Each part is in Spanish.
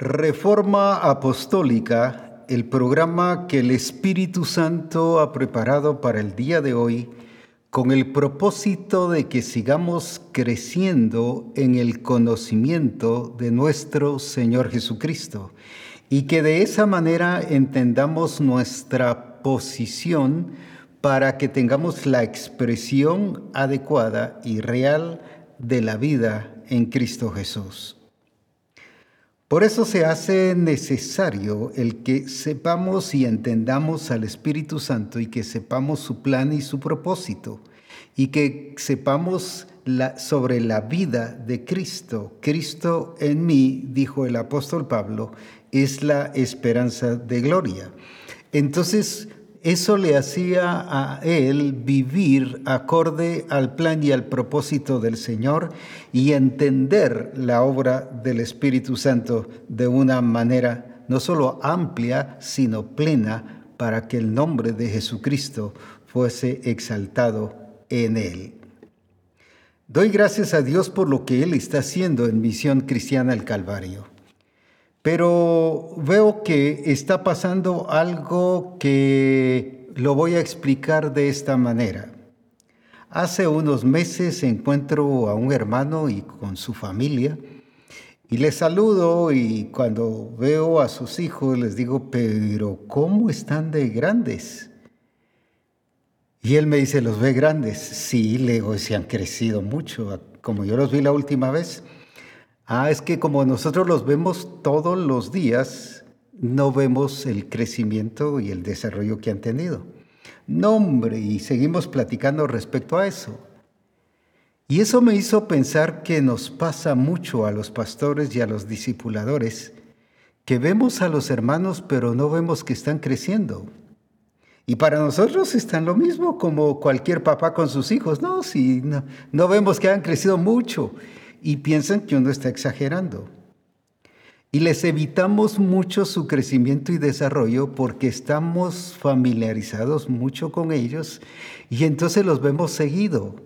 Reforma Apostólica, el programa que el Espíritu Santo ha preparado para el día de hoy con el propósito de que sigamos creciendo en el conocimiento de nuestro Señor Jesucristo y que de esa manera entendamos nuestra posición para que tengamos la expresión adecuada y real de la vida en Cristo Jesús. Por eso se hace necesario el que sepamos y entendamos al Espíritu Santo y que sepamos su plan y su propósito y que sepamos sobre la vida de Cristo. Cristo en mí, dijo el apóstol Pablo, es la esperanza de gloria. Entonces, eso le hacía a él vivir acorde al plan y al propósito del Señor y entender la obra del Espíritu Santo de una manera no solo amplia, sino plena, para que el nombre de Jesucristo fuese exaltado en él. Doy gracias a Dios por lo que Él está haciendo en Misión Cristiana al Calvario. Pero veo que está pasando algo que lo voy a explicar de esta manera. Hace unos meses encuentro a un hermano y con su familia y les saludo y cuando veo a sus hijos les digo, pero ¿cómo están de grandes? Y él me dice, ¿los ve grandes? Sí, le digo, se han crecido mucho, como yo los vi la última vez. Ah, es que como nosotros los vemos todos los días, no vemos el crecimiento y el desarrollo que han tenido. No, hombre, y seguimos platicando respecto a eso. Y eso me hizo pensar que nos pasa mucho a los pastores y a los discipuladores, que vemos a los hermanos pero no vemos que están creciendo. Y para nosotros están lo mismo como cualquier papá con sus hijos. No, si no, no vemos que han crecido mucho y piensan que uno está exagerando. Y les evitamos mucho su crecimiento y desarrollo porque estamos familiarizados mucho con ellos y entonces los vemos seguido.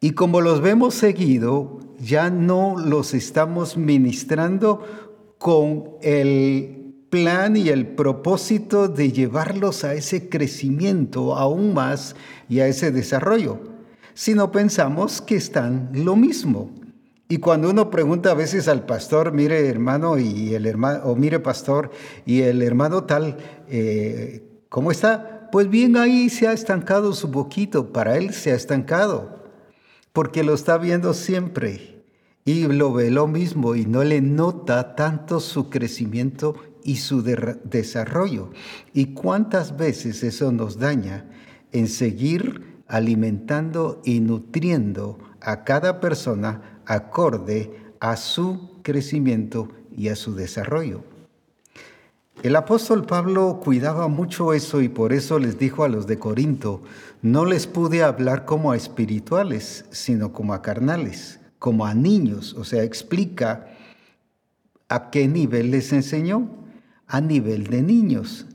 Y como los vemos seguido, ya no los estamos ministrando con el plan y el propósito de llevarlos a ese crecimiento aún más y a ese desarrollo, sino pensamos que están lo mismo. Y cuando uno pregunta a veces al pastor, mire hermano y el hermano, o mire pastor y el hermano tal, eh, ¿cómo está? Pues bien ahí se ha estancado su poquito, para él se ha estancado, porque lo está viendo siempre y lo ve lo mismo y no le nota tanto su crecimiento y su desarrollo. ¿Y cuántas veces eso nos daña en seguir alimentando y nutriendo a cada persona acorde a su crecimiento y a su desarrollo. El apóstol Pablo cuidaba mucho eso y por eso les dijo a los de Corinto, no les pude hablar como a espirituales, sino como a carnales, como a niños. O sea, explica a qué nivel les enseñó, a nivel de niños.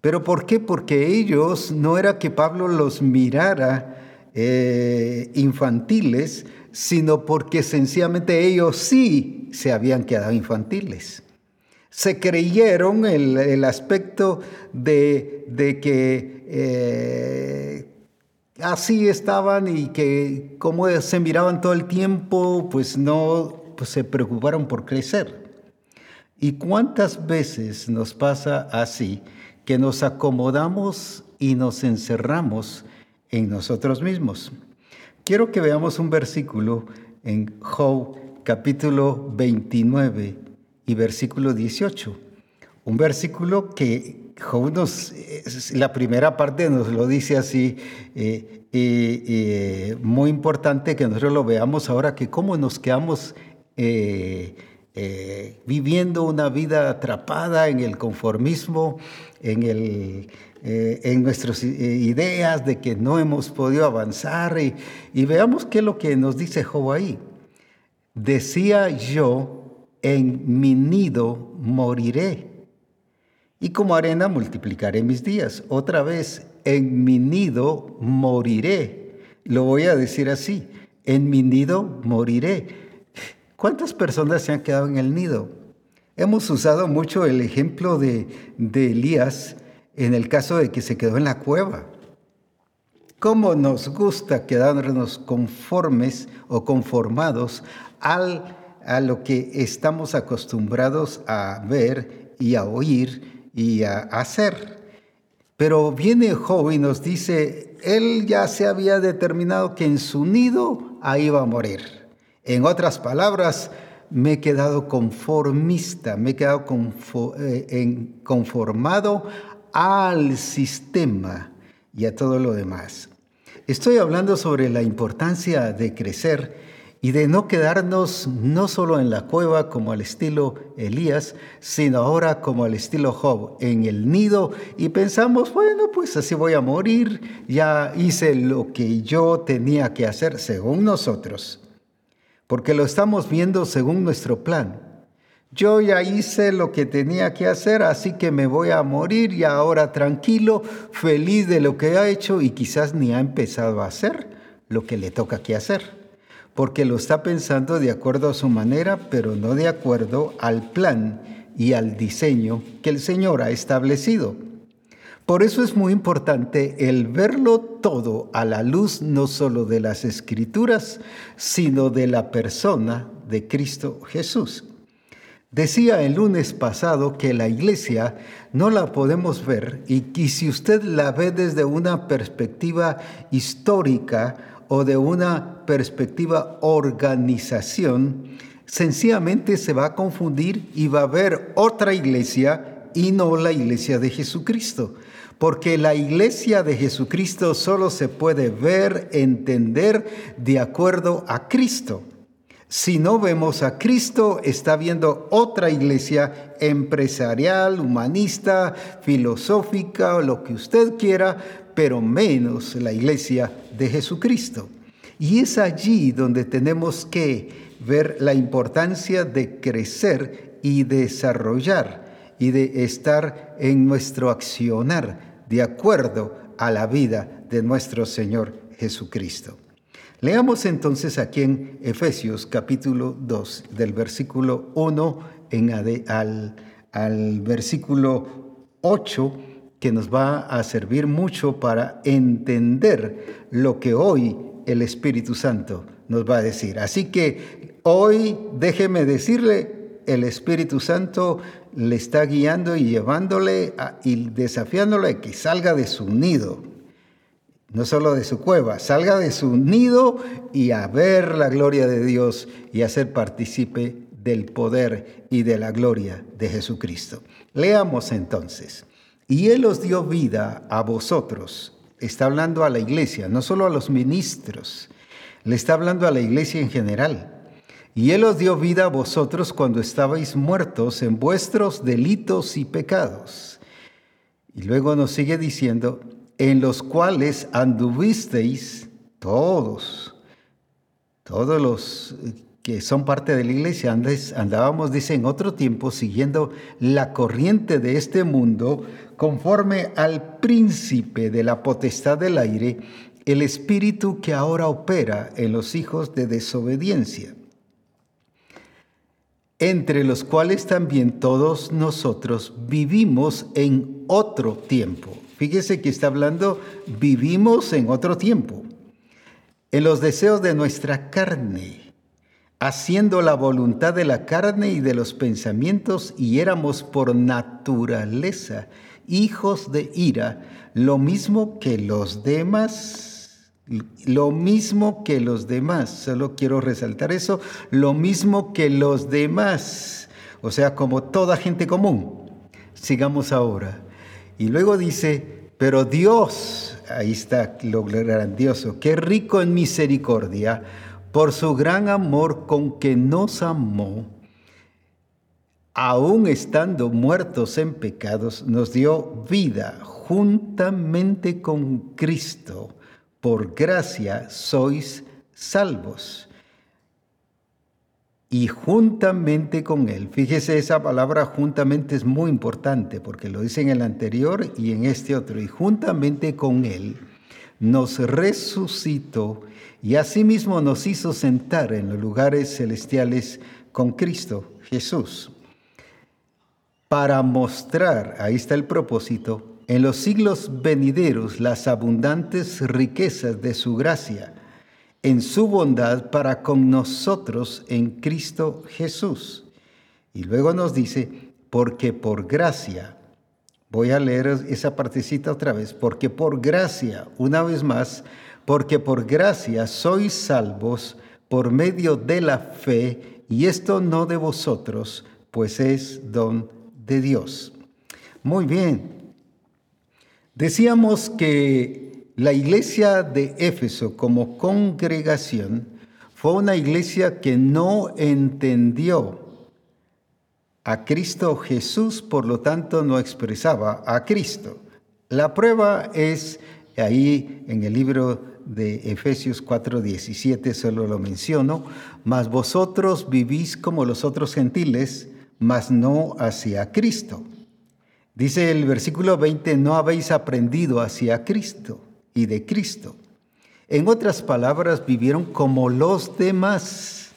¿Pero por qué? Porque ellos no era que Pablo los mirara eh, infantiles, sino porque sencillamente ellos sí se habían quedado infantiles. Se creyeron el, aspecto de, que eh, así estaban y que como se miraban todo el tiempo, pues no pues se preocuparon por crecer. ¿Y cuántas veces nos pasa así que nos acomodamos y nos encerramos en nosotros mismos? Quiero que veamos un versículo en Job capítulo 29 y versículo 18. Un versículo que Job nos, la primera parte nos lo dice así, eh, eh, muy importante que nosotros lo veamos ahora, que cómo nos quedamos eh, viviendo una vida atrapada en el conformismo, en el eh, en nuestras eh, ideas de que no hemos podido avanzar y, veamos qué es lo que nos dice Job ahí. Decía yo, en mi nido moriré y como arena multiplicaré mis días. Otra vez, en mi nido moriré. Lo voy a decir así, en mi nido moriré. ¿Cuántas personas se han quedado en el nido? Hemos usado mucho el ejemplo de, de Elías en el caso de que se quedó en la cueva. ¿Cómo nos gusta quedarnos conformes o conformados al, a lo que estamos acostumbrados a ver y a oír y a hacer? Pero viene Job y nos dice, él ya se había determinado que en su nido ahí iba a morir. En otras palabras, me he quedado conformista, me he quedado eh, conformado al sistema y a todo lo demás. Estoy hablando sobre la importancia de crecer y de no quedarnos no solo en la cueva como al estilo Elías, sino ahora como al estilo Job, en el nido y pensamos, bueno, pues así voy a morir, ya hice lo que yo tenía que hacer según nosotros, porque lo estamos viendo según nuestro plan. Yo ya hice lo que tenía que hacer, así que me voy a morir y ahora tranquilo, feliz de lo que ha hecho y quizás ni ha empezado a hacer lo que le toca que hacer porque lo está pensando de acuerdo a su manera, pero no de acuerdo al plan y al diseño que el Señor ha establecido. Por eso es muy importante el verlo todo a la luz no solo de las escrituras, sino de la persona de Cristo Jesús. Decía el lunes pasado que la iglesia no la podemos ver y que si usted la ve desde una perspectiva histórica o de una perspectiva organización, sencillamente se va a confundir y va a ver otra iglesia y no la iglesia de Jesucristo. Porque la iglesia de Jesucristo solo se puede ver, entender de acuerdo a Cristo. Si no vemos a Cristo, está viendo otra iglesia empresarial, humanista, filosófica lo que usted quiera, pero menos la iglesia de Jesucristo. Y es allí donde tenemos que ver la importancia de crecer y desarrollar y de estar en nuestro accionar de acuerdo a la vida de nuestro Señor Jesucristo. Leamos entonces aquí en Efesios capítulo 2, del versículo 1 en al, al versículo 8 que nos va a servir mucho para entender lo que hoy el Espíritu Santo nos va a decir. Así que hoy déjeme decirle, el Espíritu Santo le está guiando y llevándole y desafiándole a que salga de su nido, no solo de su cueva, salga de su nido y a ver la gloria de Dios y a ser partícipe del poder y de la gloria de Jesucristo. Leamos entonces y Él os dio vida a vosotros. Está hablando a la iglesia, no solo a los ministros, le está hablando a la iglesia en general. Y Él os dio vida a vosotros cuando estabais muertos en vuestros delitos y pecados. Y luego nos sigue diciendo, en los cuales anduvisteis todos, todos los que son parte de la iglesia, andábamos, dice, en otro tiempo siguiendo la corriente de este mundo, conforme al príncipe de la potestad del aire, el espíritu que ahora opera en los hijos de desobediencia, entre los cuales también todos nosotros vivimos en otro tiempo. Fíjese que está hablando, vivimos en otro tiempo, en los deseos de nuestra carne haciendo la voluntad de la carne y de los pensamientos, y éramos por naturaleza hijos de ira, lo mismo que los demás, lo mismo que los demás, solo quiero resaltar eso, lo mismo que los demás, o sea, como toda gente común. Sigamos ahora. Y luego dice, pero Dios, ahí está lo grandioso, qué rico en misericordia, por su gran amor con que nos amó, aun estando muertos en pecados, nos dio vida juntamente con Cristo. Por gracia sois salvos. Y juntamente con Él, fíjese esa palabra juntamente es muy importante porque lo dice en el anterior y en este otro, y juntamente con Él nos resucitó y asimismo nos hizo sentar en los lugares celestiales con Cristo Jesús. para mostrar, ahí está el propósito, en los siglos venideros las abundantes riquezas de su gracia, en su bondad para con nosotros en Cristo Jesús. Y luego nos dice, porque por gracia, voy a leer esa partecita otra vez, porque por gracia, una vez más, porque por gracia sois salvos por medio de la fe, y esto no de vosotros, pues es don de Dios. Muy bien. Decíamos que la iglesia de Éfeso como congregación fue una iglesia que no entendió a Cristo Jesús, por lo tanto no expresaba a Cristo. La prueba es ahí en el libro de Efesios 4:17, solo lo menciono, mas vosotros vivís como los otros gentiles, mas no hacia Cristo. Dice el versículo 20, no habéis aprendido hacia Cristo y de Cristo. En otras palabras, vivieron como los demás.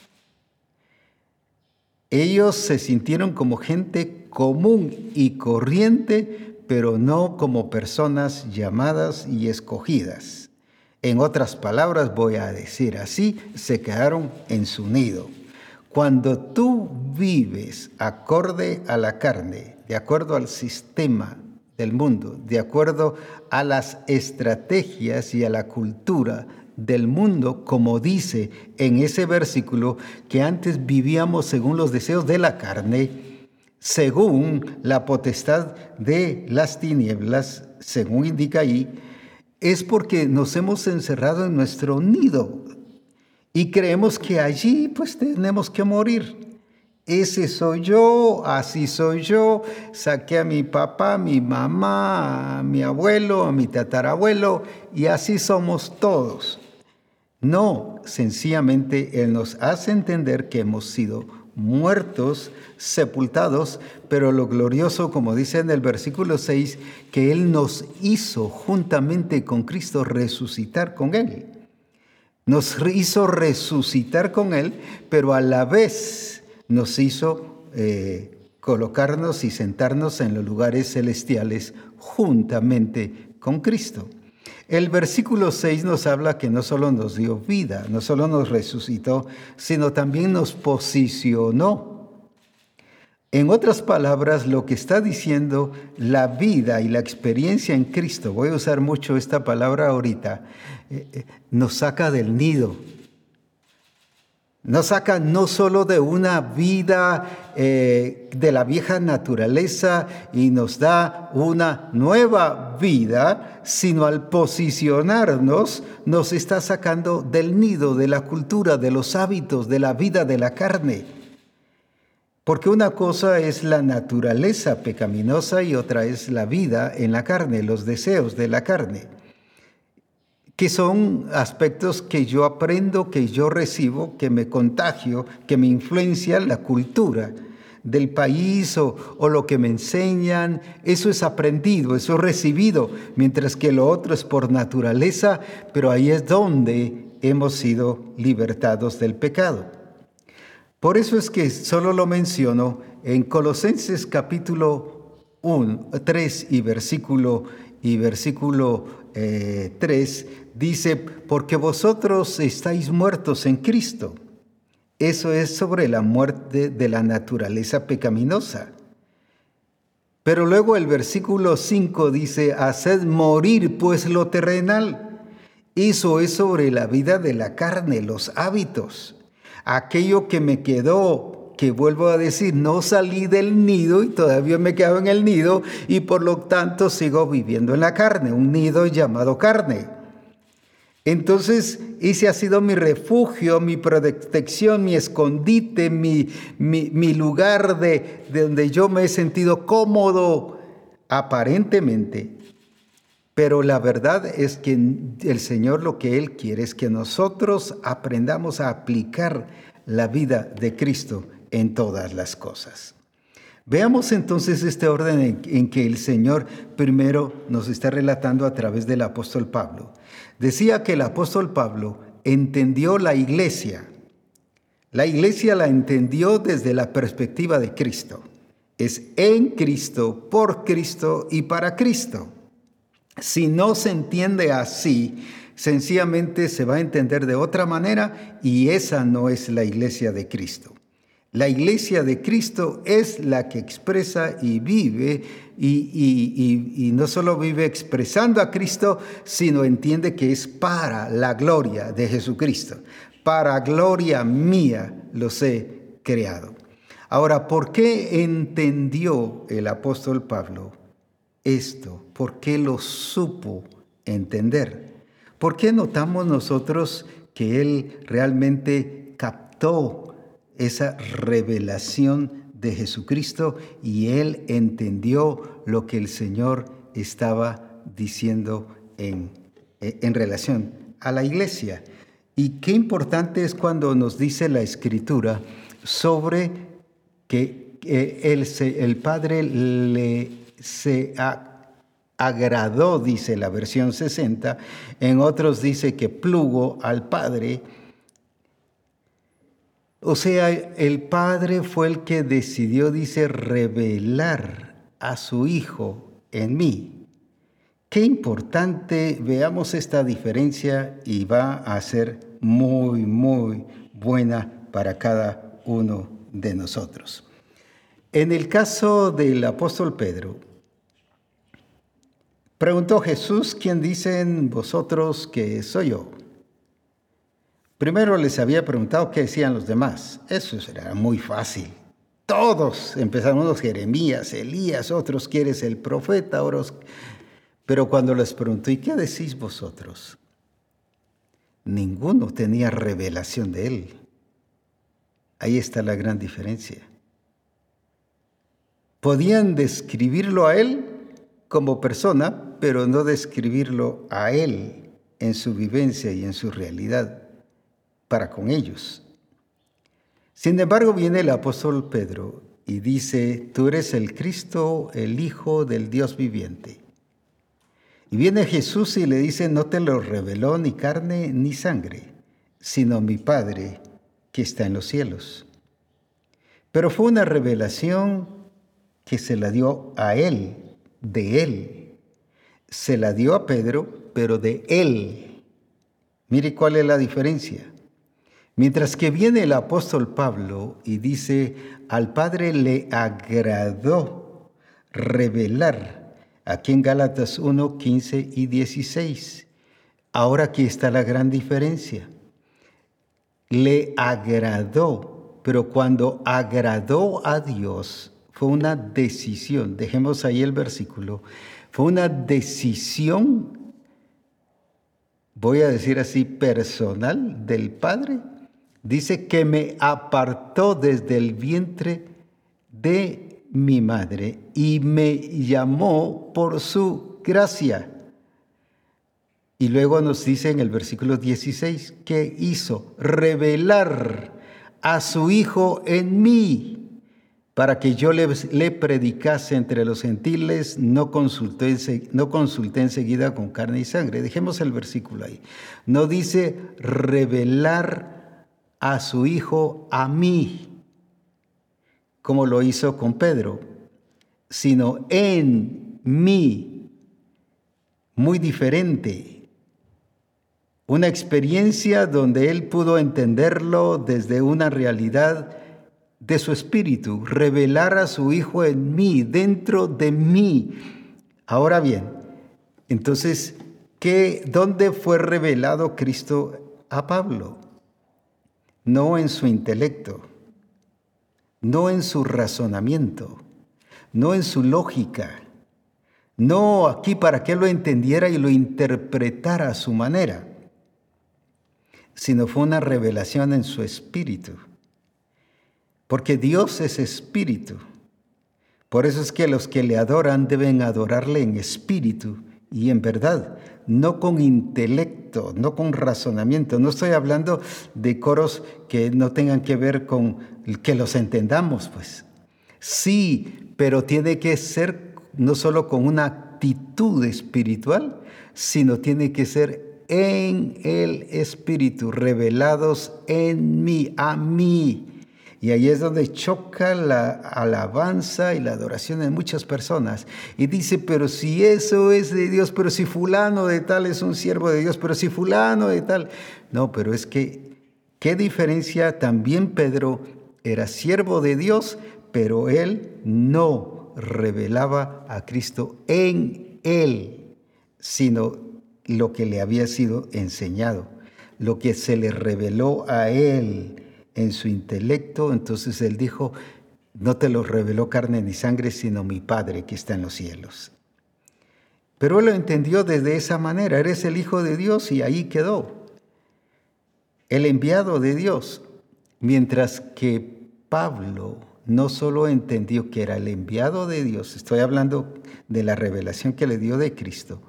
Ellos se sintieron como gente común y corriente, pero no como personas llamadas y escogidas. En otras palabras, voy a decir así, se quedaron en su nido. Cuando tú vives acorde a la carne, de acuerdo al sistema del mundo, de acuerdo a las estrategias y a la cultura del mundo, como dice en ese versículo, que antes vivíamos según los deseos de la carne, según la potestad de las tinieblas, según indica ahí, es porque nos hemos encerrado en nuestro nido y creemos que allí pues tenemos que morir. Ese soy yo, así soy yo, saqué a mi papá, a mi mamá, a mi abuelo, a mi tatarabuelo y así somos todos. No, sencillamente Él nos hace entender que hemos sido muertos, sepultados, pero lo glorioso, como dice en el versículo 6, que Él nos hizo juntamente con Cristo resucitar con Él nos hizo resucitar con Él, pero a la vez nos hizo eh, colocarnos y sentarnos en los lugares celestiales juntamente con Cristo. El versículo 6 nos habla que no solo nos dio vida, no solo nos resucitó, sino también nos posicionó en otras palabras, lo que está diciendo la vida y la experiencia en Cristo, voy a usar mucho esta palabra ahorita, eh, eh, nos saca del nido. Nos saca no solo de una vida eh, de la vieja naturaleza y nos da una nueva vida, sino al posicionarnos nos está sacando del nido, de la cultura, de los hábitos, de la vida de la carne. Porque una cosa es la naturaleza pecaminosa y otra es la vida en la carne, los deseos de la carne, que son aspectos que yo aprendo, que yo recibo, que me contagio, que me influencia la cultura del país o, o, lo que me enseñan, eso es aprendido, eso es recibido, mientras que lo otro es por naturaleza, pero ahí es donde hemos sido libertados del pecado. Por eso es que solo lo menciono en Colosenses capítulo 1, 3 y versículo, y versículo 3, eh, dice, porque vosotros estáis muertos en Cristo. Eso es sobre la muerte de la naturaleza pecaminosa. Pero luego el versículo 5 dice, haced morir pues lo terrenal. Eso es sobre la vida de la carne, los hábitos aquello que me quedó, que vuelvo a decir, no salí del nido y todavía me quedo en el nido y por lo tanto sigo viviendo en la carne, un nido llamado carne. Entonces, ese ha sido mi refugio, mi protección, mi escondite, mi, mi, lugar de, de donde yo me he sentido cómodo, aparentemente. Pero la verdad es que el Señor lo que Él quiere es que nosotros aprendamos a aplicar la vida de Cristo en todas las cosas. Veamos entonces este orden en, que el Señor primero nos está relatando a través del apóstol Pablo. Decía que el apóstol Pablo entendió la iglesia. La iglesia la entendió desde la perspectiva de Cristo. es en Cristo, por Cristo y para Cristo. Si no se entiende así, sencillamente se va a entender de otra manera y esa no es la iglesia de Cristo. La iglesia de Cristo es la que expresa y vive y, no solo vive expresando a Cristo, sino entiende que es para la gloria de Jesucristo. Para gloria mía los he creado. Ahora, ¿por qué entendió el apóstol Pablo esto? ¿Por qué lo supo entender? ¿Por qué notamos nosotros que él realmente captó esa revelación de Jesucristo y él entendió lo que el Señor estaba diciendo en, en relación a la iglesia. Y qué importante es cuando nos dice la escritura sobre que el, el Padre le se agradó, dice la versión 60, en otros dice que plugo al Padre o sea, el Padre fue el que decidió, dice, revelar a su Hijo en mí. Qué importante, veamos esta diferencia y va a ser muy, muy buena para cada uno de nosotros. En el caso del apóstol Pedro, preguntó Jesús, ¿quién dicen vosotros que soy yo? Primero les había preguntado qué decían los demás. Eso era muy fácil. Todos empezaron unos Jeremías, Elías, otros quieres el profeta, otros... Pero cuando les preguntó, ¿y qué decís vosotros? Ninguno tenía revelación de él. Ahí está la gran diferencia. Podían describirlo a él como persona, pero no describirlo a él en su vivencia y en su realidad para con ellos. Sin embargo, viene el apóstol Pedro y dice, tú eres el Cristo, el Hijo del Dios viviente. Y viene Jesús y le dice, no te lo reveló ni carne ni sangre, sino mi Padre que está en los cielos. Pero fue una revelación que se la dio a él, de él. Se la dio a Pedro, pero de él. Mire cuál es la diferencia. Mientras que viene el apóstol Pablo y dice, al Padre le agradó revelar, aquí en Gálatas 1, 15 y 16. Ahora aquí está la gran diferencia. Le agradó, pero cuando agradó a Dios fue una decisión, dejemos ahí el versículo, fue una decisión, voy a decir así, personal del Padre Dice que me apartó desde el vientre de mi madre y me llamó por su gracia. Y luego nos dice en el versículo 16 que hizo revelar a su Hijo en mí para que yo le, predicase entre los gentiles, no consulté, no consulté enseguida con carne y sangre. Dejemos el versículo ahí. No dice revelar a su Hijo a mí, como lo hizo con Pedro, sino en mí, muy diferente. Una experiencia donde él pudo entenderlo desde una realidad de su espíritu, revelar a su Hijo en mí, dentro de mí. Ahora bien, entonces, ¿qué, ¿dónde fue revelado Cristo a Pablo? No en su intelecto, no en su razonamiento, no en su lógica, no aquí para que lo entendiera y lo interpretara a su manera, sino fue una revelación en su espíritu. Porque Dios es espíritu. Por eso es que los que le adoran deben adorarle en espíritu y en verdad, no con intelecto, no con razonamiento. No estoy hablando de coros que no tengan que ver con que los entendamos, pues. Sí, pero tiene que ser no solo con una actitud espiritual, sino tiene que ser en el Espíritu, revelados en mí, a mí. Y ahí es donde choca la alabanza y la adoración de muchas personas. Y dice, pero si eso es de Dios, pero si fulano de tal es un siervo de Dios, pero si fulano de tal. No, pero es que, ¿qué diferencia? También Pedro era siervo de Dios, pero él no revelaba a Cristo en él, sino lo que le había sido enseñado, lo que se le reveló a él en su intelecto, entonces él dijo, no te lo reveló carne ni sangre, sino mi Padre que está en los cielos. Pero él lo entendió desde esa manera, eres el Hijo de Dios y ahí quedó, el enviado de Dios, mientras que Pablo no solo entendió que era el enviado de Dios, estoy hablando de la revelación que le dio de Cristo,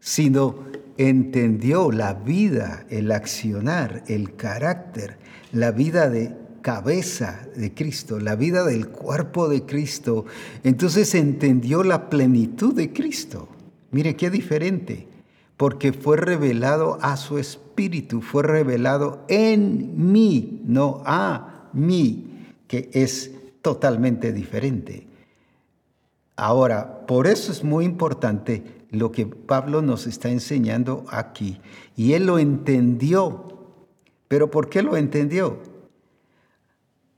sino entendió la vida, el accionar, el carácter, la vida de cabeza de Cristo, la vida del cuerpo de Cristo. Entonces entendió la plenitud de Cristo. Mire qué diferente, porque fue revelado a su espíritu, fue revelado en mí, no a mí, que es totalmente diferente. Ahora, por eso es muy importante lo que Pablo nos está enseñando aquí. Y él lo entendió pero ¿por qué lo entendió?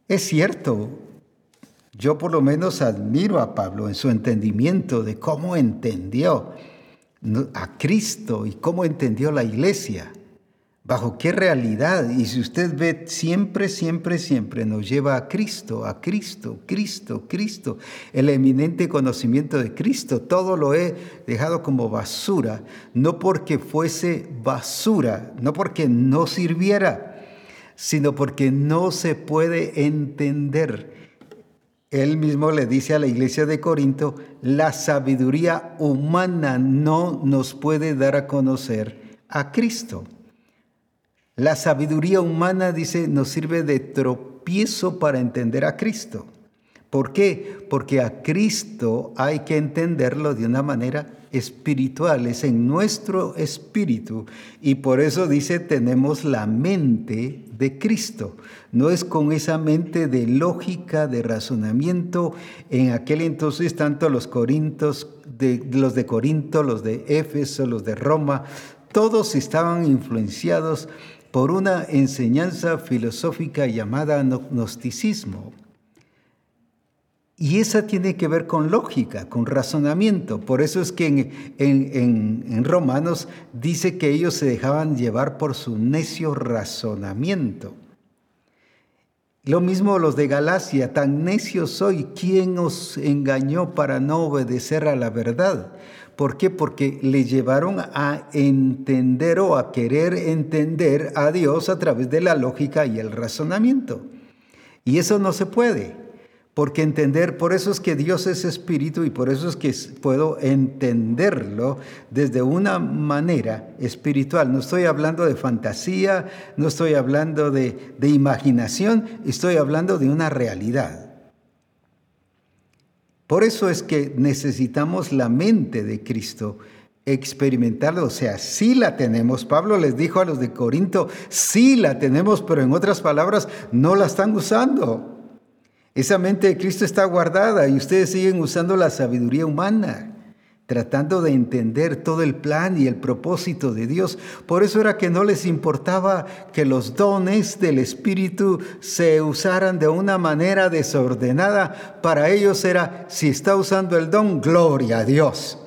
Es cierto, yo por lo menos admiro a Pablo en su entendimiento de cómo entendió a Cristo y cómo entendió la iglesia bajo qué realidad. Y si usted ve, siempre, siempre, siempre nos lleva a Cristo, a Cristo, Cristo, Cristo, el eminente conocimiento de Cristo. Todo lo he dejado como basura, no porque fuese basura, no porque no sirviera, sino porque no se puede entender. Él mismo le dice a la iglesia de Corinto, la sabiduría humana no nos puede dar a conocer a Cristo. La sabiduría humana, dice, nos sirve de tropiezo para entender a Cristo. ¿Por qué? Porque a Cristo hay que entenderlo de una manera espiritual, es en nuestro espíritu. Y por eso dice, tenemos la mente de Cristo. No es con esa mente de lógica, de razonamiento. En aquel entonces, tanto los corintos, de, los de Corinto, los de Éfeso, los de Roma, todos estaban influenciados por una enseñanza filosófica llamada gnosticismo. Y esa tiene que ver con lógica, con razonamiento. Por eso es que en, en, Romanos dice que ellos se dejaban llevar por su necio razonamiento. Lo mismo los de Galacia, tan necios soy, ¿quién os engañó para no obedecer a la verdad? ¿Por qué? Porque le llevaron a entender o a querer entender a Dios a través de la lógica y el razonamiento. Y eso no se puede, porque entender, por eso es que Dios es espíritu y por eso es que puedo entenderlo desde una manera espiritual. No estoy hablando de fantasía, no estoy hablando de, de imaginación, estoy hablando de una realidad. Por eso es que necesitamos la mente de Cristo, experimentarlo, o sea, sí la tenemos. Pablo les dijo a los de Corinto, sí la tenemos, pero en otras palabras, no la están usando. Esa mente de Cristo está guardada y ustedes siguen usando la sabiduría humana tratando de entender todo el plan y el propósito de Dios. Por eso era que no les importaba que los dones del Espíritu se usaran de una manera desordenada. Para ellos era, si está usando el don, gloria a Dios.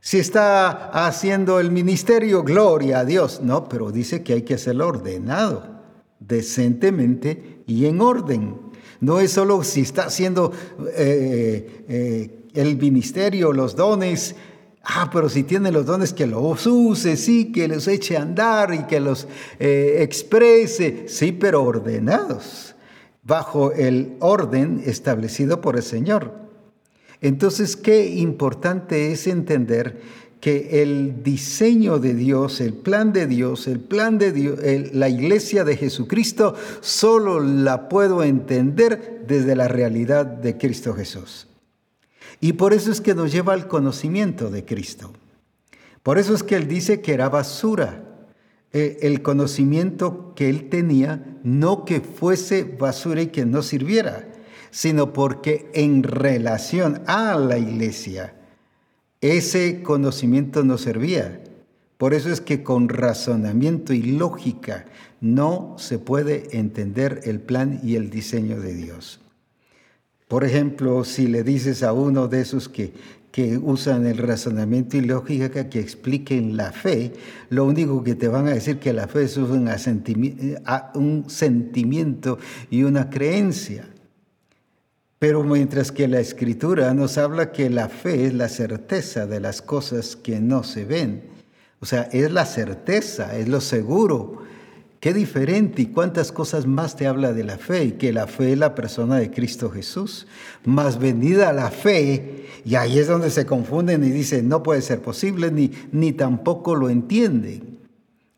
Si está haciendo el ministerio, gloria a Dios. No, pero dice que hay que hacerlo ordenado, decentemente y en orden. No es solo si está haciendo... Eh, eh, el ministerio, los dones. Ah, pero si tiene los dones, que los use, sí, que los eche a andar y que los eh, exprese, sí, pero ordenados, bajo el orden establecido por el Señor. Entonces, qué importante es entender que el diseño de Dios, el plan de Dios, el plan de Dios, la iglesia de Jesucristo, solo la puedo entender desde la realidad de Cristo Jesús. Y por eso es que nos lleva al conocimiento de Cristo. Por eso es que Él dice que era basura. eh, el conocimiento que él tenía, no que fuese basura y que no sirviera, sino porque en relación a la iglesia, ese conocimiento no servía. Por eso es que con razonamiento y lógica no se puede entender el plan y el diseño de Dios. Por ejemplo, si le dices a uno de esos que, que usan el razonamiento y lógica que expliquen la fe, lo único que te van a decir que la fe es un, un sentimiento y una creencia. Pero mientras que la escritura nos habla que la fe es la certeza de las cosas que no se ven. O sea, es la certeza, es lo seguro, Qué diferente y cuántas cosas más te habla de la fe y que la fe es la persona de Cristo Jesús. Más venida la fe, y ahí es donde se confunden y dicen, no puede ser posible, ni, ni tampoco lo entienden.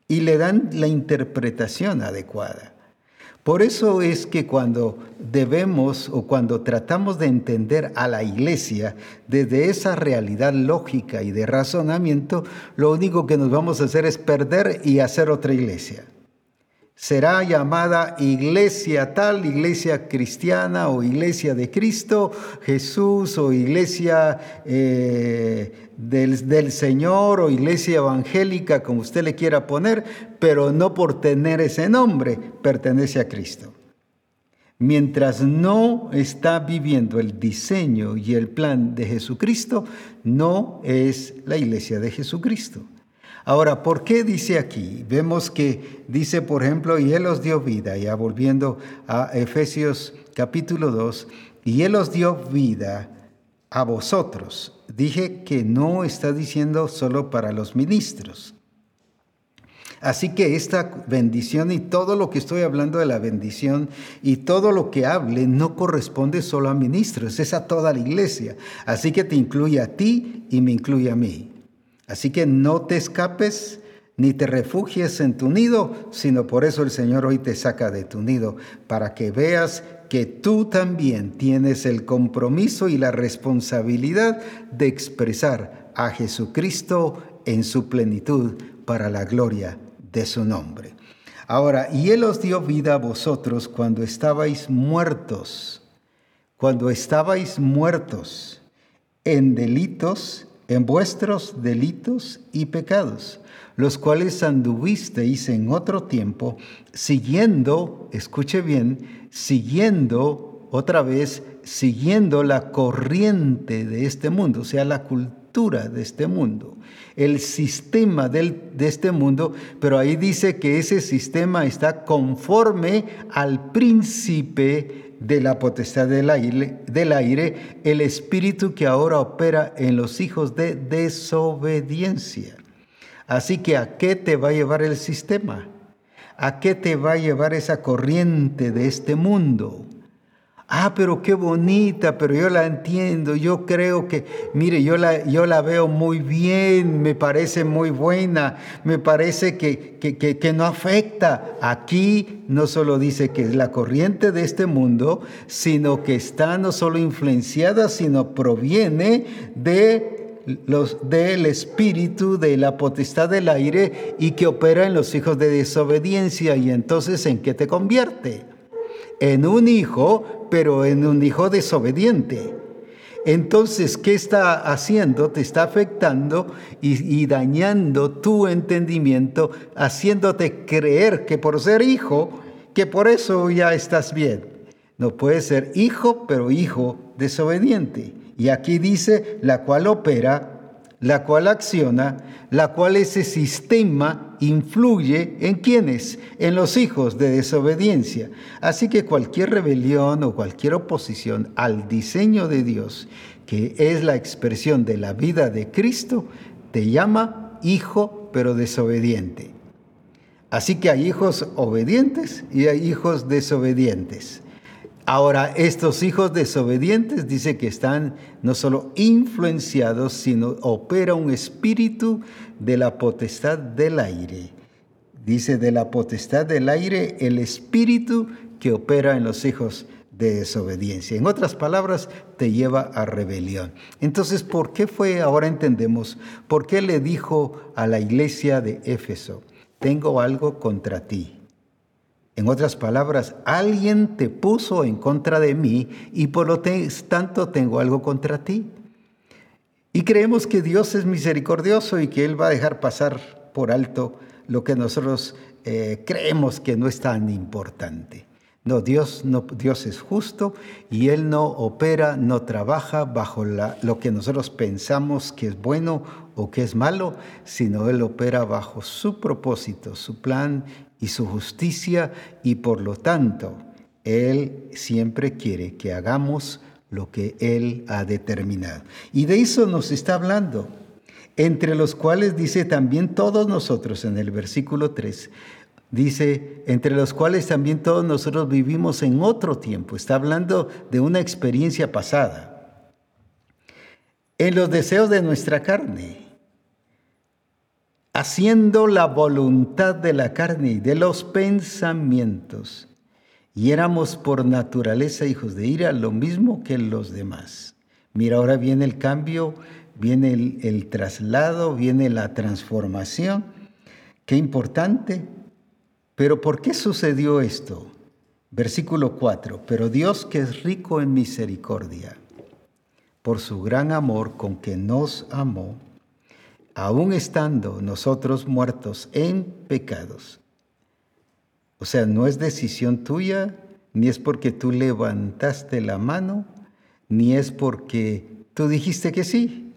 Y le dan la interpretación adecuada. Por eso es que cuando debemos o cuando tratamos de entender a la iglesia desde esa realidad lógica y de razonamiento, lo único que nos vamos a hacer es perder y hacer otra iglesia será llamada iglesia tal, iglesia cristiana o iglesia de Cristo, Jesús o iglesia eh, del, del, Señor o iglesia evangélica, como usted le quiera poner, pero no por tener ese nombre, pertenece a Cristo. Mientras no está viviendo el diseño y el plan de Jesucristo, no es la iglesia de Jesucristo. Ahora, ¿por qué dice aquí? Vemos que dice, por ejemplo, y Él os dio vida, ya volviendo a Efesios capítulo 2, y Él os dio vida a vosotros. Dije que no está diciendo solo para los ministros. Así que esta bendición y todo lo que estoy hablando de la bendición y todo lo que hable no corresponde solo a ministros, es a toda la iglesia. Así que te incluye a ti y me incluye a mí. Así que no te escapes ni te refugies en tu nido, sino por eso el Señor hoy te saca de tu nido, para que veas que tú también tienes el compromiso y la responsabilidad de expresar a Jesucristo en su plenitud para la gloria de su nombre. Ahora, y Él os dio vida a vosotros cuando estabais muertos, cuando estabais muertos en delitos en vuestros delitos y pecados, los cuales anduvisteis en otro tiempo, siguiendo, escuche bien, siguiendo otra vez, siguiendo la corriente de este mundo, o sea, la cultura de este mundo, el sistema de este mundo, pero ahí dice que ese sistema está conforme al príncipe de la potestad del aire, del aire, el espíritu que ahora opera en los hijos de desobediencia. Así que ¿a qué te va a llevar el sistema? ¿A qué te va a llevar esa corriente de este mundo? Ah, pero qué bonita, pero yo la entiendo, yo creo que, mire, yo la, yo la veo muy bien, me parece muy buena, me parece que, que, que, no afecta. Aquí no solo dice que es la corriente de este mundo, sino que está no solo influenciada, sino proviene de los, del espíritu de la potestad del aire y que opera en los hijos de desobediencia. Y entonces, ¿en qué te convierte? En un hijo pero en un hijo desobediente. Entonces, ¿qué está haciendo? Te está afectando y, dañando tu entendimiento, haciéndote creer que por ser hijo, que por eso ya estás bien. No puede ser hijo, pero hijo desobediente. Y aquí dice, la cual opera la cual acciona, la cual ese sistema influye en quienes, en los hijos de desobediencia. Así que cualquier rebelión o cualquier oposición al diseño de Dios, que es la expresión de la vida de Cristo, te llama hijo pero desobediente. Así que hay hijos obedientes y hay hijos desobedientes. Ahora, estos hijos desobedientes dice que están no solo influenciados, sino opera un espíritu de la potestad del aire. Dice de la potestad del aire el espíritu que opera en los hijos de desobediencia. En otras palabras, te lleva a rebelión. Entonces, ¿por qué fue, ahora entendemos, por qué le dijo a la iglesia de Éfeso? tengo algo contra ti. En otras palabras, alguien te puso en contra de mí y por lo tanto tengo algo contra ti. Y creemos que Dios es misericordioso y que Él va a dejar pasar por alto lo que nosotros eh, creemos que no es tan importante. No Dios, no, Dios es justo y Él no opera, no trabaja bajo lo que nosotros pensamos que es bueno o que es malo, sino Él opera bajo su propósito, su plan y su justicia y por lo tanto Él siempre quiere que hagamos lo que Él ha determinado. Y de eso nos está hablando, entre los cuales dice también todos nosotros en el versículo 3, Dice, entre los cuales también todos nosotros vivimos en otro tiempo. Está hablando de una experiencia pasada. En los deseos de nuestra carne, haciendo la voluntad de la carne y de los pensamientos. Y éramos por naturaleza hijos de ira, lo mismo que los demás. Mira, ahora viene el cambio, viene el, traslado, viene la transformación. Qué importante pero ¿por qué sucedió esto? Versículo 4. Pero Dios que es rico en misericordia, por su gran amor con que nos amó, aun estando nosotros muertos en pecados. O sea, no es decisión tuya, ni es porque tú levantaste la mano, ni es porque tú dijiste que sí.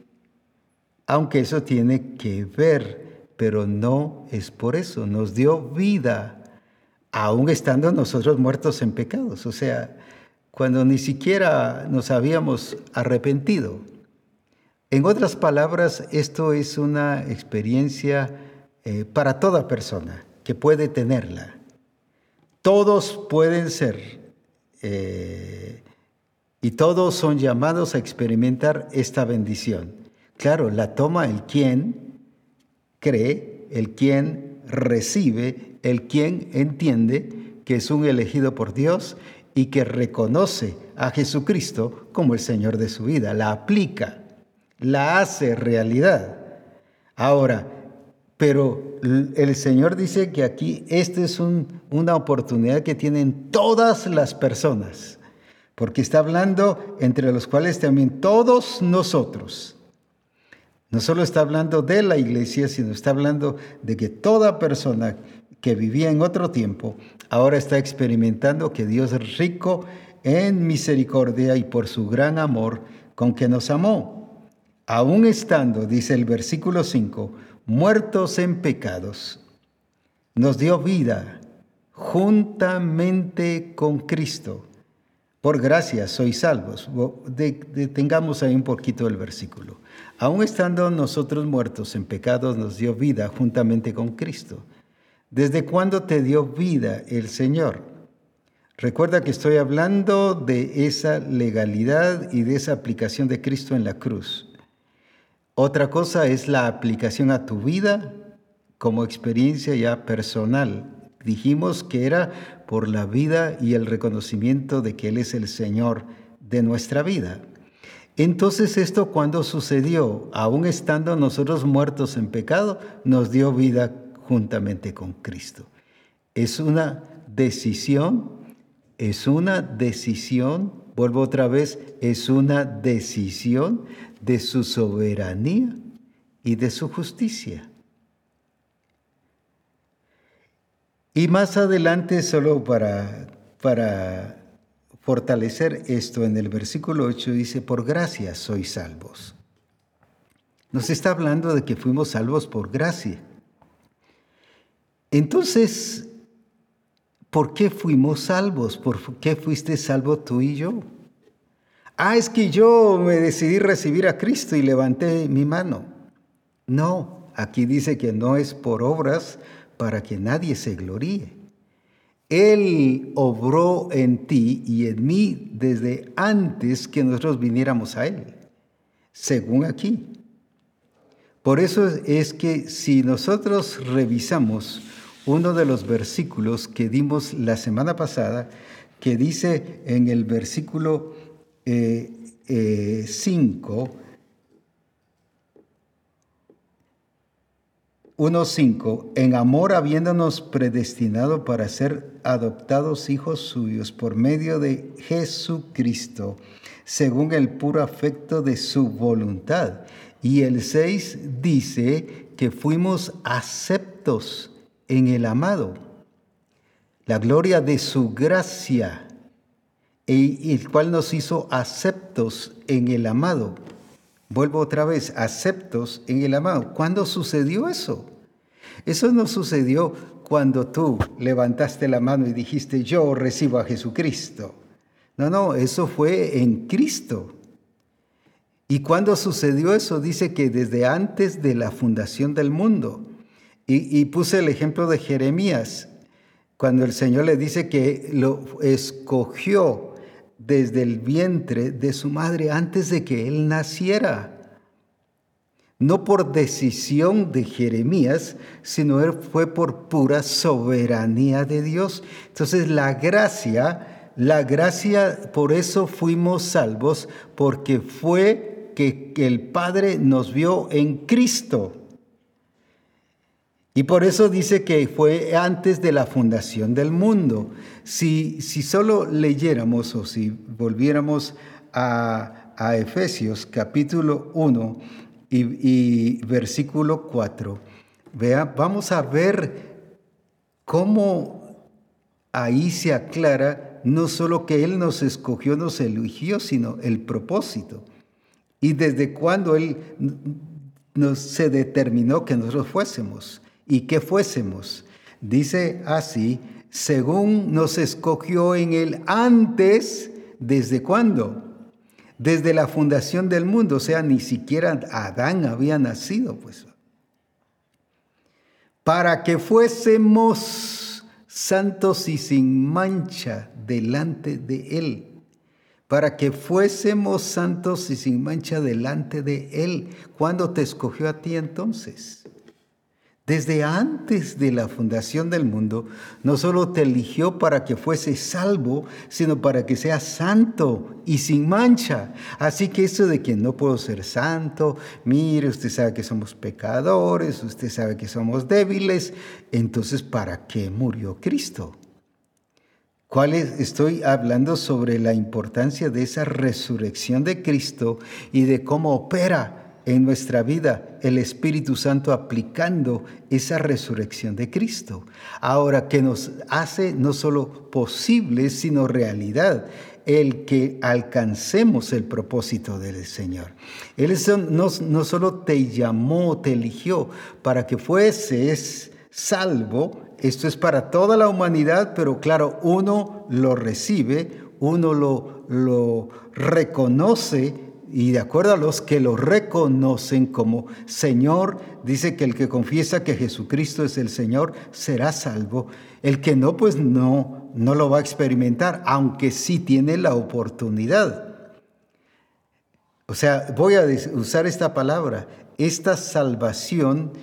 Aunque eso tiene que ver pero no es por eso. Nos dio vida, aún estando nosotros muertos en pecados, o sea, cuando ni siquiera nos habíamos arrepentido. En otras palabras, esto es una experiencia eh, para toda persona que puede tenerla. Todos pueden ser eh, y todos son llamados a experimentar esta bendición. Claro, la toma el quien cree, el quien recibe, el quien entiende que es un elegido por Dios y que reconoce a Jesucristo como el Señor de su vida, la aplica, la hace realidad. Ahora, pero el Señor dice que aquí esta es una oportunidad que tienen todas las personas, porque está hablando entre los cuales también todos nosotros no solo está hablando de la iglesia, sino está hablando de que toda persona que vivía en otro tiempo ahora está experimentando que Dios es rico en misericordia y por su gran amor con que nos amó. Aún estando, dice el versículo 5, muertos en pecados, nos dio vida juntamente con Cristo. Por gracia sois salvos. Detengamos ahí un poquito el versículo. Aun estando nosotros muertos en pecados, nos dio vida juntamente con Cristo. ¿Desde cuándo te dio vida el Señor? Recuerda que estoy hablando de esa legalidad y de esa aplicación de Cristo en la cruz. Otra cosa es la aplicación a tu vida como experiencia ya personal. Dijimos que era por la vida y el reconocimiento de que Él es el Señor de nuestra vida. Entonces esto cuando sucedió, aún estando nosotros muertos en pecado, nos dio vida juntamente con Cristo. Es una decisión, es una decisión, vuelvo otra vez, es una decisión de su soberanía y de su justicia. Y más adelante, solo para, para fortalecer esto en el versículo 8 dice, por gracia sois salvos. Nos está hablando de que fuimos salvos por gracia. Entonces, ¿por qué fuimos salvos? ¿Por qué fuiste salvo tú y yo? Ah, es que yo me decidí recibir a Cristo y levanté mi mano. No, aquí dice que no es por obras para que nadie se gloríe. Él obró en ti y en mí desde antes que nosotros viniéramos a Él, según aquí. Por eso es que si nosotros revisamos uno de los versículos que dimos la semana pasada, que dice en el versículo 5, eh, eh, 1.5, en amor habiéndonos predestinado para ser adoptados hijos suyos por medio de Jesucristo, según el puro afecto de su voluntad. Y el 6 dice que fuimos aceptos en el amado. La gloria de su gracia, el cual nos hizo aceptos en el amado. Vuelvo otra vez, aceptos en el amado. ¿Cuándo sucedió eso? Eso no sucedió cuando tú levantaste la mano y dijiste, yo recibo a Jesucristo. No, no, eso fue en Cristo. ¿Y cuándo sucedió eso? Dice que desde antes de la fundación del mundo. Y, y, puse el ejemplo de Jeremías, cuando el Señor le dice que lo escogió desde el vientre de su madre antes de que él naciera. No por decisión de Jeremías, sino fue por pura soberanía de Dios. Entonces la gracia, la gracia, por eso fuimos salvos, porque fue que el Padre nos vio en Cristo. Y por eso dice que fue antes de la fundación del mundo. Si, si solo leyéramos o si volviéramos a, Efesios capítulo 1 y, y, versículo 4, vea, vamos a ver cómo ahí se aclara no solo que Él nos escogió, nos eligió, sino el propósito. Y desde cuándo Él nos, se determinó que nosotros fuésemos y que fuésemos. Dice así, según nos escogió en él antes, ¿desde cuándo? Desde la fundación del mundo, o sea, ni siquiera Adán había nacido, pues. Para que fuésemos santos y sin mancha delante de él. Para que fuésemos santos y sin mancha delante de él. ¿Cuándo te escogió a ti entonces? Desde antes de la fundación del mundo, no solo te eligió para que fuese salvo, sino para que seas santo y sin mancha. Así que eso de que no puedo ser santo, mire, usted sabe que somos pecadores, usted sabe que somos débiles, entonces ¿para qué murió Cristo? ¿Cuál Estoy hablando sobre la importancia de esa resurrección de Cristo y de cómo opera en nuestra vida el Espíritu Santo aplicando esa resurrección de Cristo. Ahora que nos hace no solo posible, sino realidad el que alcancemos el propósito del Señor. Él no, no solo te llamó, te eligió para que fueses salvo, esto es para toda la humanidad, pero claro, uno lo recibe, uno lo, lo reconoce y de acuerdo a los que lo reconocen como Señor, dice que el que confiesa que Jesucristo es el Señor será salvo. El que no, pues no, no lo va a experimentar, aunque sí tiene la oportunidad. O sea, voy a usar esta palabra. Esta salvación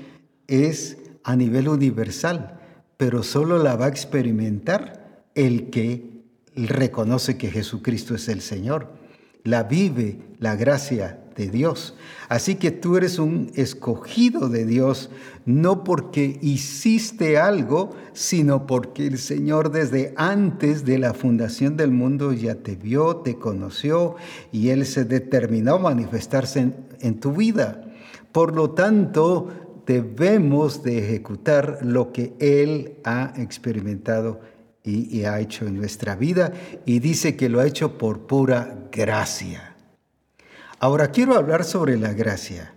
es a nivel universal, pero solo la va a experimentar el que reconoce que Jesucristo es el Señor la vive la gracia de Dios. Así que tú eres un escogido de Dios, no porque hiciste algo, sino porque el Señor desde antes de la fundación del mundo ya te vio, te conoció y Él se determinó a manifestarse en, tu vida. Por lo tanto, debemos de ejecutar lo que Él ha experimentado y, ha hecho en nuestra vida y dice que lo ha hecho por pura gracia. Ahora quiero hablar sobre la gracia.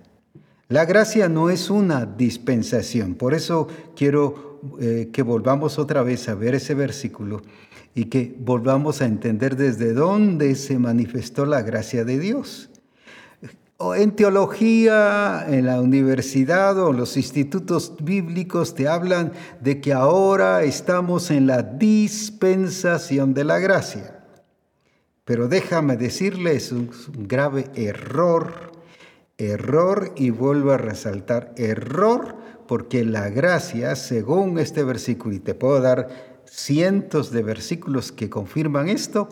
La gracia no es una dispensación, por eso quiero eh, que volvamos otra vez a ver ese versículo y que volvamos a entender desde dónde se manifestó la gracia de Dios en teología, en la universidad o los institutos bíblicos te hablan de que ahora estamos en la dispensación de la gracia. Pero déjame decirle, es un grave error, error y vuelvo a resaltar error, porque la gracia, según este versículo, y te puedo dar cientos de versículos que confirman esto,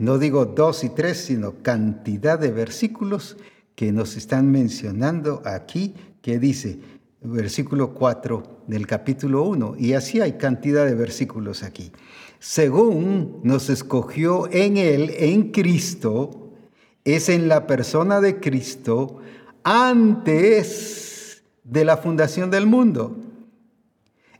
no digo dos y tres, sino cantidad de versículos que nos están mencionando aquí, que dice, versículo 4 del capítulo 1. Y así hay cantidad de versículos aquí. Según nos escogió en Él, en Cristo, es en la persona de Cristo, antes de la fundación del mundo.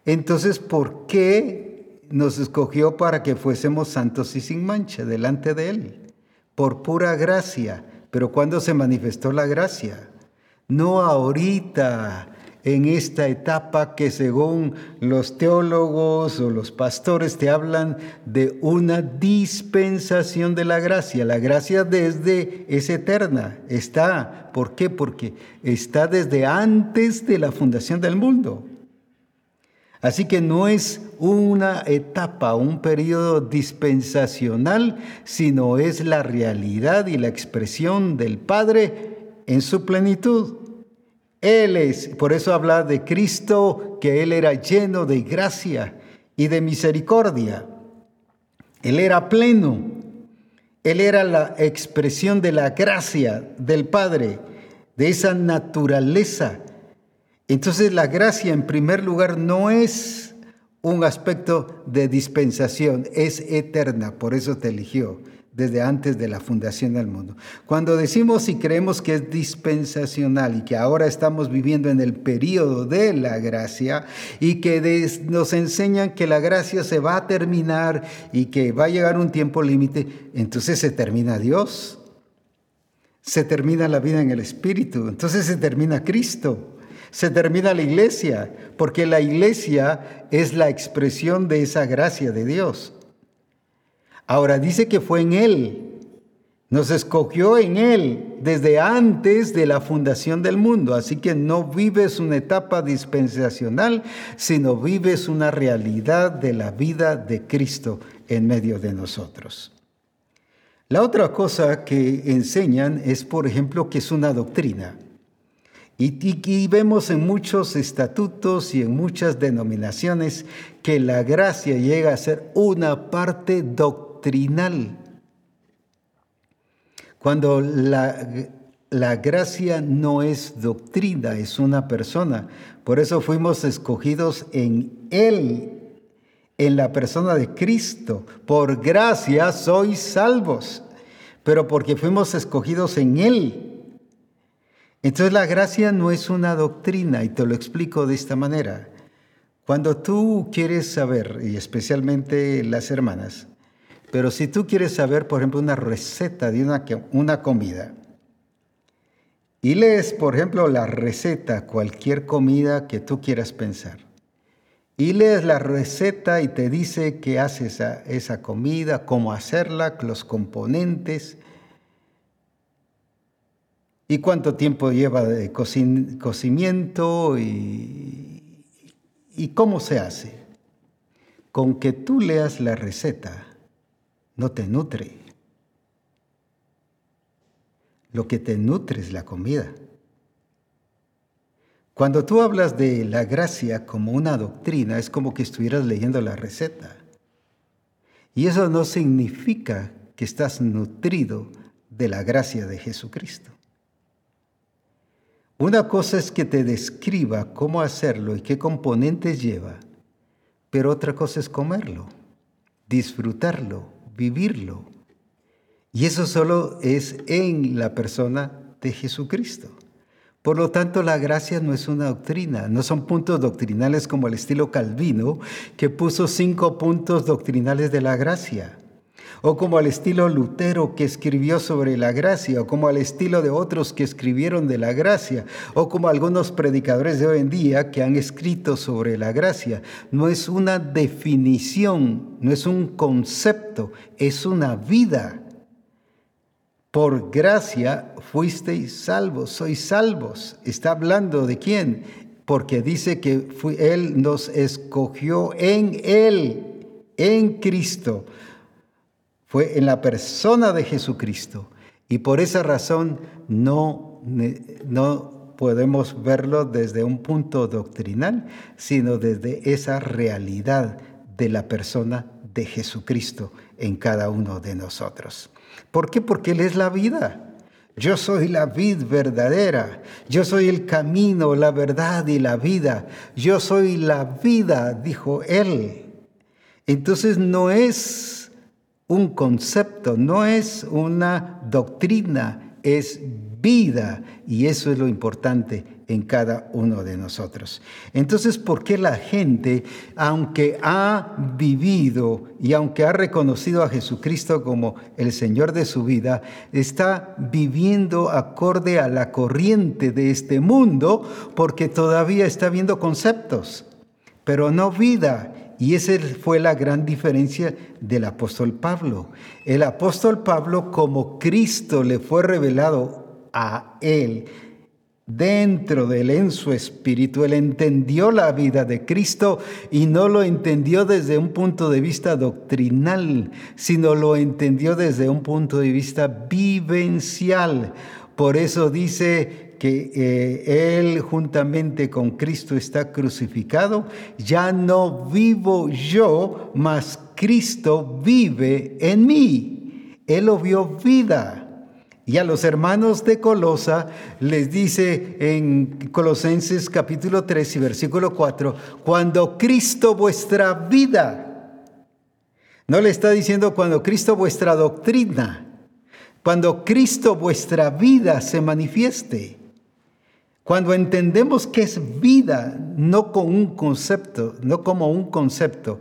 Entonces, ¿por qué nos escogió para que fuésemos santos y sin mancha delante de Él? Por pura gracia. Pero ¿cuándo se manifestó la gracia? No ahorita, en esta etapa que según los teólogos o los pastores te hablan de una dispensación de la gracia. La gracia desde es eterna, está. ¿Por qué? Porque está desde antes de la fundación del mundo. Así que no es una etapa, un periodo dispensacional, sino es la realidad y la expresión del Padre en su plenitud. Él es, por eso habla de Cristo, que Él era lleno de gracia y de misericordia. Él era pleno. Él era la expresión de la gracia del Padre, de esa naturaleza. Entonces la gracia en primer lugar no es un aspecto de dispensación, es eterna, por eso te eligió desde antes de la fundación del mundo. Cuando decimos y creemos que es dispensacional y que ahora estamos viviendo en el periodo de la gracia y que nos enseñan que la gracia se va a terminar y que va a llegar un tiempo límite, entonces se termina Dios, se termina la vida en el Espíritu, entonces se termina Cristo. Se termina la iglesia, porque la iglesia es la expresión de esa gracia de Dios. Ahora dice que fue en Él, nos escogió en Él desde antes de la fundación del mundo. Así que no vives una etapa dispensacional, sino vives una realidad de la vida de Cristo en medio de nosotros. La otra cosa que enseñan es, por ejemplo, que es una doctrina. Y, vemos en muchos estatutos y en muchas denominaciones que la gracia llega a ser una parte doctrinal. Cuando la, la gracia no es doctrina, es una persona. Por eso fuimos escogidos en Él, en la persona de Cristo. Por gracia sois salvos, pero porque fuimos escogidos en Él. Entonces la gracia no es una doctrina y te lo explico de esta manera. Cuando tú quieres saber, y especialmente las hermanas, pero si tú quieres saber, por ejemplo, una receta de una, una comida, y lees, por ejemplo, la receta, cualquier comida que tú quieras pensar, y lees la receta y te dice qué hace esa, esa comida, cómo hacerla, los componentes, y cuánto tiempo lleva de cocimiento y, y cómo se hace. Con que tú leas la receta, no te nutre. Lo que te nutre es la comida. Cuando tú hablas de la gracia como una doctrina, es como que estuvieras leyendo la receta. Y eso no significa que estás nutrido de la gracia de Jesucristo. Una cosa es que te describa cómo hacerlo y qué componentes lleva, pero otra cosa es comerlo, disfrutarlo, vivirlo. Y eso solo es en la persona de Jesucristo. Por lo tanto, la gracia no es una doctrina, no son puntos doctrinales como el estilo Calvino, que puso cinco puntos doctrinales de la gracia o como al estilo Lutero que escribió sobre la gracia, o como al estilo de otros que escribieron de la gracia, o como algunos predicadores de hoy en día que han escrito sobre la gracia. No es una definición, no es un concepto, es una vida. Por gracia fuisteis salvos, sois salvos. Está hablando de quién? Porque dice que Él nos escogió en Él, en Cristo fue en la persona de Jesucristo. Y por esa razón no, no podemos verlo desde un punto doctrinal, sino desde esa realidad de la persona de Jesucristo en cada uno de nosotros. ¿Por qué? Porque Él es la vida. Yo soy la vid verdadera. Yo soy el camino, la verdad y la vida. Yo soy la vida, dijo él. Entonces no es un concepto, no es una doctrina, es vida. Y eso es lo importante en cada uno de nosotros. Entonces, ¿por qué la gente, aunque ha vivido y aunque ha reconocido a Jesucristo como el Señor de su vida, está viviendo acorde a la corriente de este mundo porque todavía está viendo conceptos, pero no vida? Y esa fue la gran diferencia del apóstol Pablo. El apóstol Pablo, como Cristo le fue revelado a él, dentro de él, en su espíritu. Él entendió la vida de Cristo y no lo entendió desde un punto de vista doctrinal, sino lo entendió desde un punto de vista vivencial. Por eso dice que eh, Él juntamente con Cristo está crucificado. Ya no vivo yo, mas Cristo vive en mí. Él lo vio vida. Y a los hermanos de Colosa les dice en Colosenses capítulo 3 y versículo 4, cuando Cristo vuestra vida, no le está diciendo cuando Cristo vuestra doctrina, cuando Cristo vuestra vida se manifieste. Cuando entendemos que es vida, no con un concepto, no como un concepto,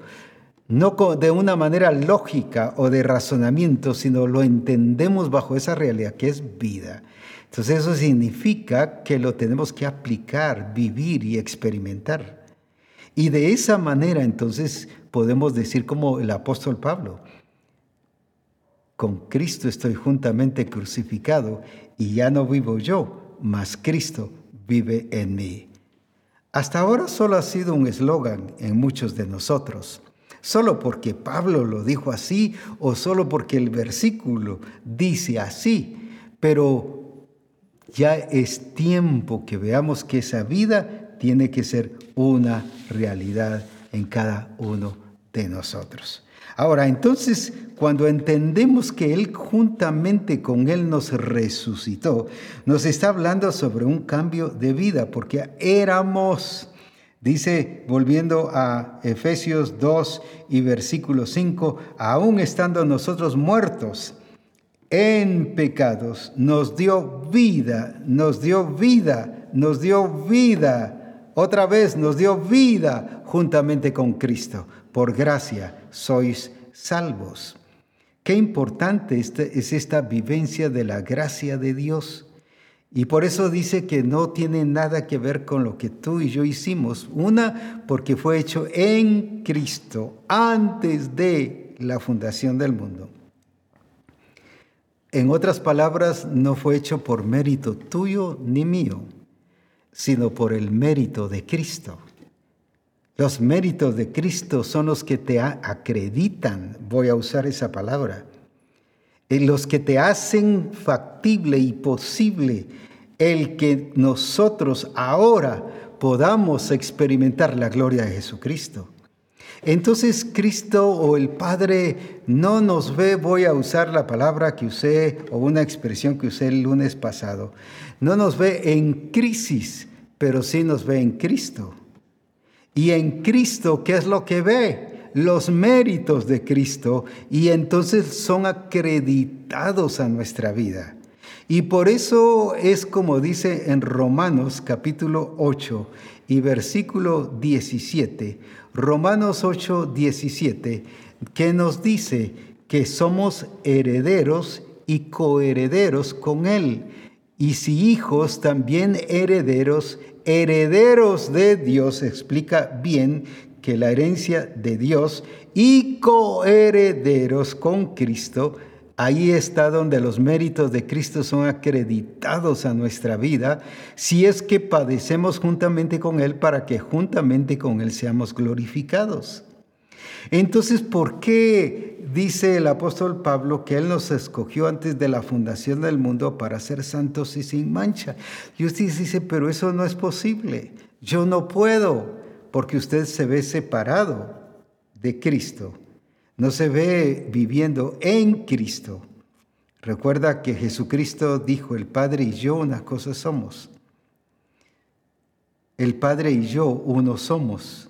no de una manera lógica o de razonamiento, sino lo entendemos bajo esa realidad que es vida. Entonces eso significa que lo tenemos que aplicar, vivir y experimentar. Y de esa manera entonces podemos decir como el apóstol Pablo, con Cristo estoy juntamente crucificado y ya no vivo yo, mas Cristo vive en mí. Hasta ahora solo ha sido un eslogan en muchos de nosotros solo porque Pablo lo dijo así o solo porque el versículo dice así, pero ya es tiempo que veamos que esa vida tiene que ser una realidad en cada uno de nosotros. Ahora, entonces, cuando entendemos que Él juntamente con Él nos resucitó, nos está hablando sobre un cambio de vida, porque éramos Dice, volviendo a Efesios 2 y versículo 5, aún estando nosotros muertos en pecados, nos dio vida, nos dio vida, nos dio vida, otra vez nos dio vida juntamente con Cristo. Por gracia sois salvos. Qué importante este, es esta vivencia de la gracia de Dios. Y por eso dice que no tiene nada que ver con lo que tú y yo hicimos. Una, porque fue hecho en Cristo antes de la fundación del mundo. En otras palabras, no fue hecho por mérito tuyo ni mío, sino por el mérito de Cristo. Los méritos de Cristo son los que te acreditan, voy a usar esa palabra, los que te hacen factible y posible el que nosotros ahora podamos experimentar la gloria de Jesucristo. Entonces Cristo o el Padre no nos ve, voy a usar la palabra que usé o una expresión que usé el lunes pasado, no nos ve en crisis, pero sí nos ve en Cristo. Y en Cristo, ¿qué es lo que ve? los méritos de Cristo y entonces son acreditados a nuestra vida. Y por eso es como dice en Romanos capítulo 8 y versículo 17, Romanos 8, 17, que nos dice que somos herederos y coherederos con Él. Y si hijos, también herederos, herederos de Dios, explica bien que la herencia de Dios y coherederos con Cristo, ahí está donde los méritos de Cristo son acreditados a nuestra vida, si es que padecemos juntamente con Él para que juntamente con Él seamos glorificados. Entonces, ¿por qué dice el apóstol Pablo que Él nos escogió antes de la fundación del mundo para ser santos y sin mancha? Y usted dice, pero eso no es posible. Yo no puedo porque usted se ve separado de Cristo, no se ve viviendo en Cristo. Recuerda que Jesucristo dijo, el Padre y yo una cosa somos. El Padre y yo uno somos.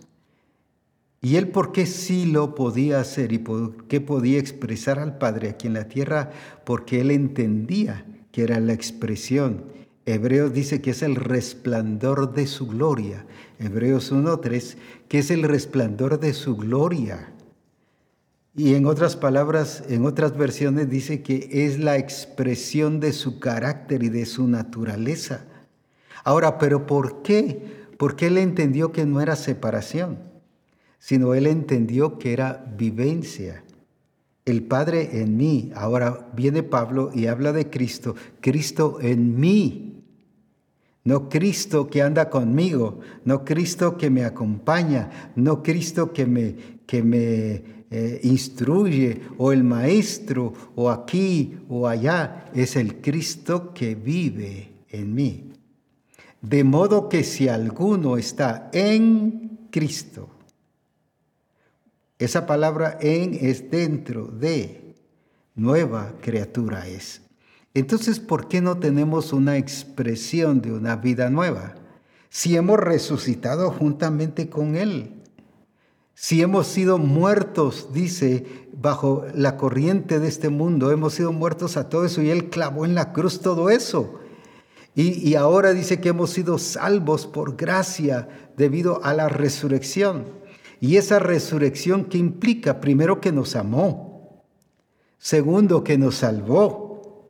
Y él por qué sí lo podía hacer y por qué podía expresar al Padre aquí en la tierra, porque él entendía que era la expresión. Hebreos dice que es el resplandor de su gloria. Hebreos 1.3, que es el resplandor de su gloria. Y en otras palabras, en otras versiones dice que es la expresión de su carácter y de su naturaleza. Ahora, pero ¿por qué? Porque él entendió que no era separación sino él entendió que era vivencia. El Padre en mí. Ahora viene Pablo y habla de Cristo. Cristo en mí. No Cristo que anda conmigo, no Cristo que me acompaña, no Cristo que me, que me eh, instruye o el maestro o aquí o allá. Es el Cristo que vive en mí. De modo que si alguno está en Cristo, esa palabra en es dentro de, nueva criatura es. Entonces, ¿por qué no tenemos una expresión de una vida nueva? Si hemos resucitado juntamente con Él, si hemos sido muertos, dice, bajo la corriente de este mundo, hemos sido muertos a todo eso y Él clavó en la cruz todo eso. Y, y ahora dice que hemos sido salvos por gracia debido a la resurrección. Y esa resurrección que implica, primero, que nos amó, segundo, que nos salvó.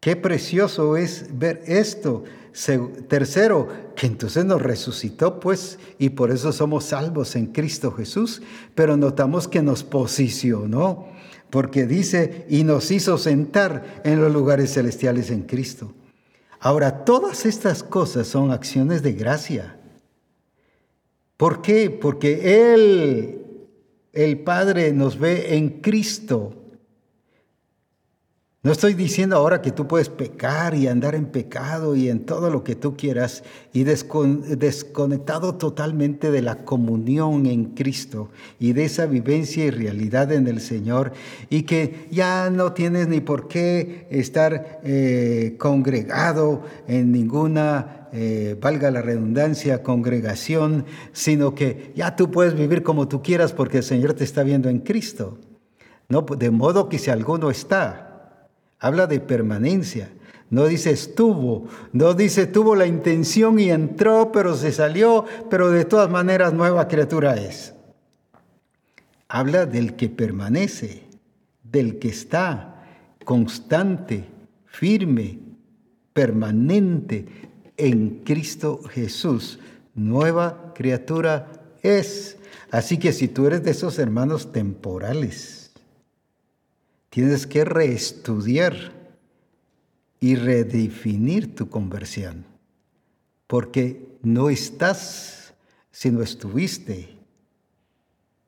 Qué precioso es ver esto. Tercero, que entonces nos resucitó, pues, y por eso somos salvos en Cristo Jesús. Pero notamos que nos posicionó, porque dice, y nos hizo sentar en los lugares celestiales en Cristo. Ahora, todas estas cosas son acciones de gracia. ¿Por qué? Porque Él, el Padre, nos ve en Cristo. No estoy diciendo ahora que tú puedes pecar y andar en pecado y en todo lo que tú quieras y desconectado totalmente de la comunión en Cristo y de esa vivencia y realidad en el Señor y que ya no tienes ni por qué estar eh, congregado en ninguna, eh, valga la redundancia, congregación, sino que ya tú puedes vivir como tú quieras porque el Señor te está viendo en Cristo. No, de modo que si alguno está, habla de permanencia. No dice estuvo, no dice tuvo la intención y entró, pero se salió, pero de todas maneras nueva criatura es. Habla del que permanece, del que está constante, firme, permanente en Cristo Jesús. Nueva criatura es. Así que si tú eres de esos hermanos temporales, Tienes que reestudiar y redefinir tu conversión, porque no estás, sino estuviste.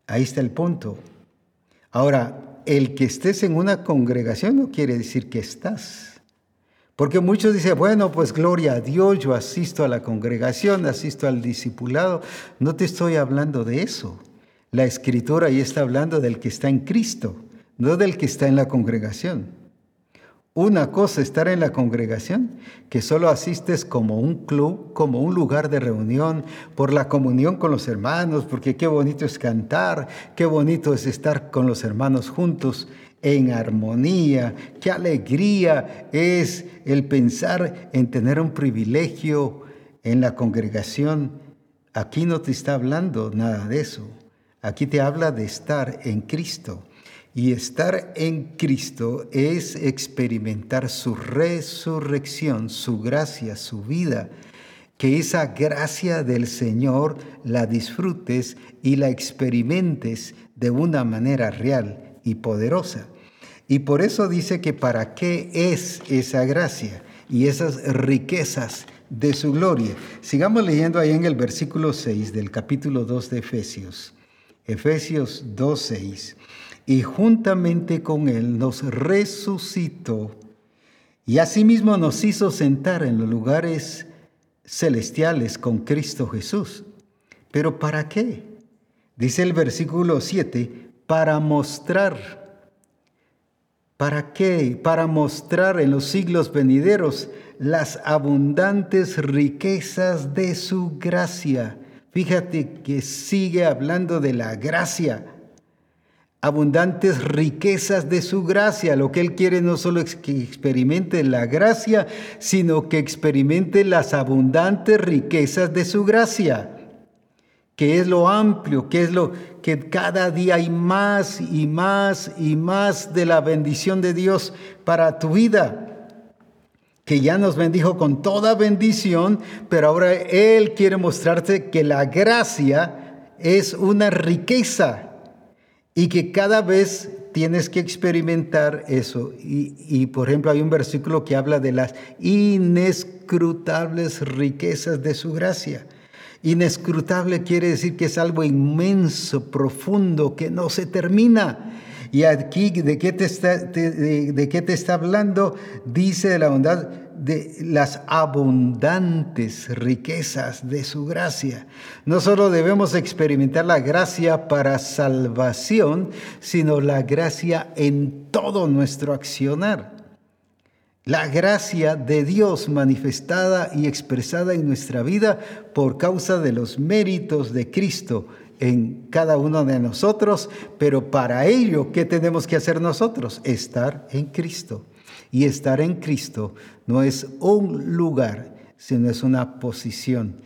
Ahí está el punto. Ahora, el que estés en una congregación no quiere decir que estás. Porque muchos dicen, bueno, pues gloria a Dios, yo asisto a la congregación, asisto al discipulado. No te estoy hablando de eso. La escritura ahí está hablando del que está en Cristo no del que está en la congregación. Una cosa estar en la congregación, que solo asistes como un club, como un lugar de reunión, por la comunión con los hermanos, porque qué bonito es cantar, qué bonito es estar con los hermanos juntos en armonía, qué alegría es el pensar en tener un privilegio en la congregación. Aquí no te está hablando nada de eso. Aquí te habla de estar en Cristo. Y estar en Cristo es experimentar su resurrección, su gracia, su vida. Que esa gracia del Señor la disfrutes y la experimentes de una manera real y poderosa. Y por eso dice que para qué es esa gracia y esas riquezas de su gloria. Sigamos leyendo ahí en el versículo 6 del capítulo 2 de Efesios. Efesios 2, 6 y juntamente con Él nos resucitó y asimismo nos hizo sentar en los lugares celestiales con Cristo Jesús. ¿Pero para qué? Dice el versículo 7, para mostrar ¿Para qué? Para mostrar en los siglos venideros las abundantes riquezas de su gracia. Fíjate que sigue hablando de la gracia. Abundantes riquezas de su gracia. Lo que Él quiere no solo es que experimente la gracia, sino que experimente las abundantes riquezas de su gracia que es lo amplio, que es lo que cada día hay más y más y más de la bendición de Dios para tu vida, que ya nos bendijo con toda bendición, pero ahora Él quiere mostrarte que la gracia es una riqueza y que cada vez tienes que experimentar eso. Y, por ejemplo hay un versículo que habla de las inescrutables riquezas de su gracia. Inescrutable quiere decir que es algo inmenso, profundo, que no se termina. Y aquí, ¿de qué te está, de, qué te está hablando? Dice de la bondad de las abundantes riquezas de su gracia. No solo debemos experimentar la gracia para salvación, sino la gracia en todo nuestro accionar. La gracia de Dios manifestada y expresada en nuestra vida por causa de los méritos de Cristo en cada uno de nosotros, pero para ello, ¿qué tenemos que hacer nosotros? Estar en Cristo. Y estar en Cristo no es un lugar, sino es una posición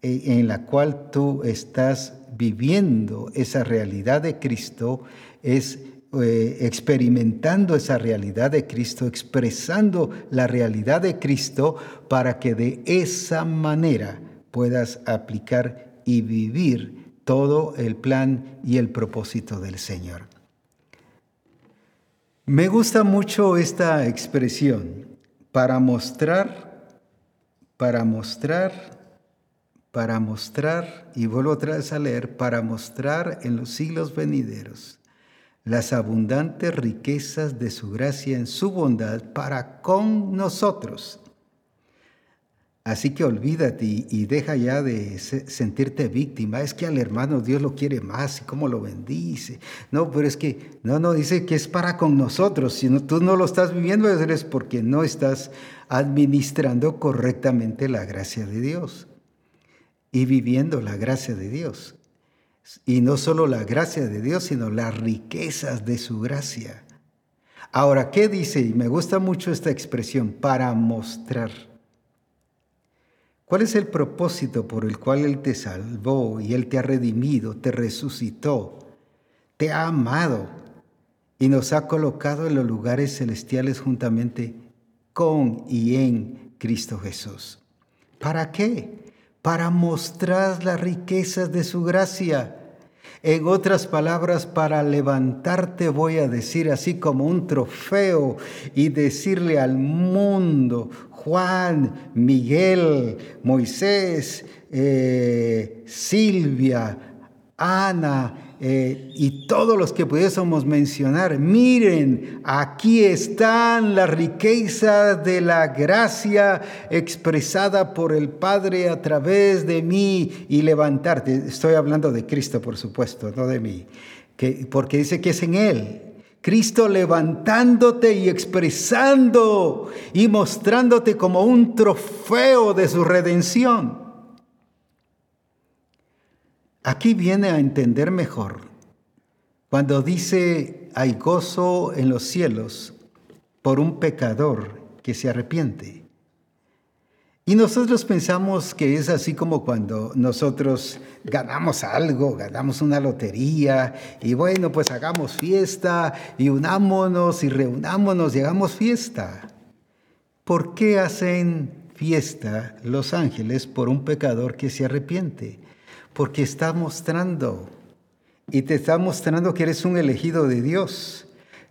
en la cual tú estás viviendo esa realidad de Cristo, es eh, experimentando esa realidad de Cristo, expresando la realidad de Cristo para que de esa manera puedas aplicar y vivir todo el plan y el propósito del Señor. Me gusta mucho esta expresión para mostrar, para mostrar, para mostrar, y vuelvo otra vez a leer, para mostrar en los siglos venideros las abundantes riquezas de su gracia en su bondad para con nosotros. Así que olvídate y deja ya de sentirte víctima. Es que al hermano Dios lo quiere más y cómo lo bendice. No, pero es que, no, no, dice que es para con nosotros. Si no, tú no lo estás viviendo es porque no estás administrando correctamente la gracia de Dios y viviendo la gracia de Dios. Y no solo la gracia de Dios, sino las riquezas de su gracia. Ahora, ¿qué dice? Y me gusta mucho esta expresión, para mostrar. ¿Cuál es el propósito por el cual Él te salvó y Él te ha redimido, te resucitó, te ha amado y nos ha colocado en los lugares celestiales juntamente con y en Cristo Jesús? ¿Para qué? Para mostrar las riquezas de su gracia en otras palabras, para levantarte voy a decir así como un trofeo y decirle al mundo, Juan, Miguel, Moisés, eh, Silvia, Ana, eh, y todos los que pudiésemos mencionar, miren, aquí están las riquezas de la gracia expresada por el Padre a través de mí y levantarte. Estoy hablando de Cristo, por supuesto, no de mí, que, porque dice que es en Él. Cristo levantándote y expresando y mostrándote como un trofeo de su redención. Aquí viene a entender mejor cuando dice hay gozo en los cielos por un pecador que se arrepiente. Y nosotros pensamos que es así como cuando nosotros ganamos algo, ganamos una lotería y bueno, pues hagamos fiesta y unámonos y reunámonos y hagamos fiesta. ¿Por qué hacen fiesta los ángeles por un pecador que se arrepiente? Porque está mostrando y te está mostrando que eres un elegido de Dios.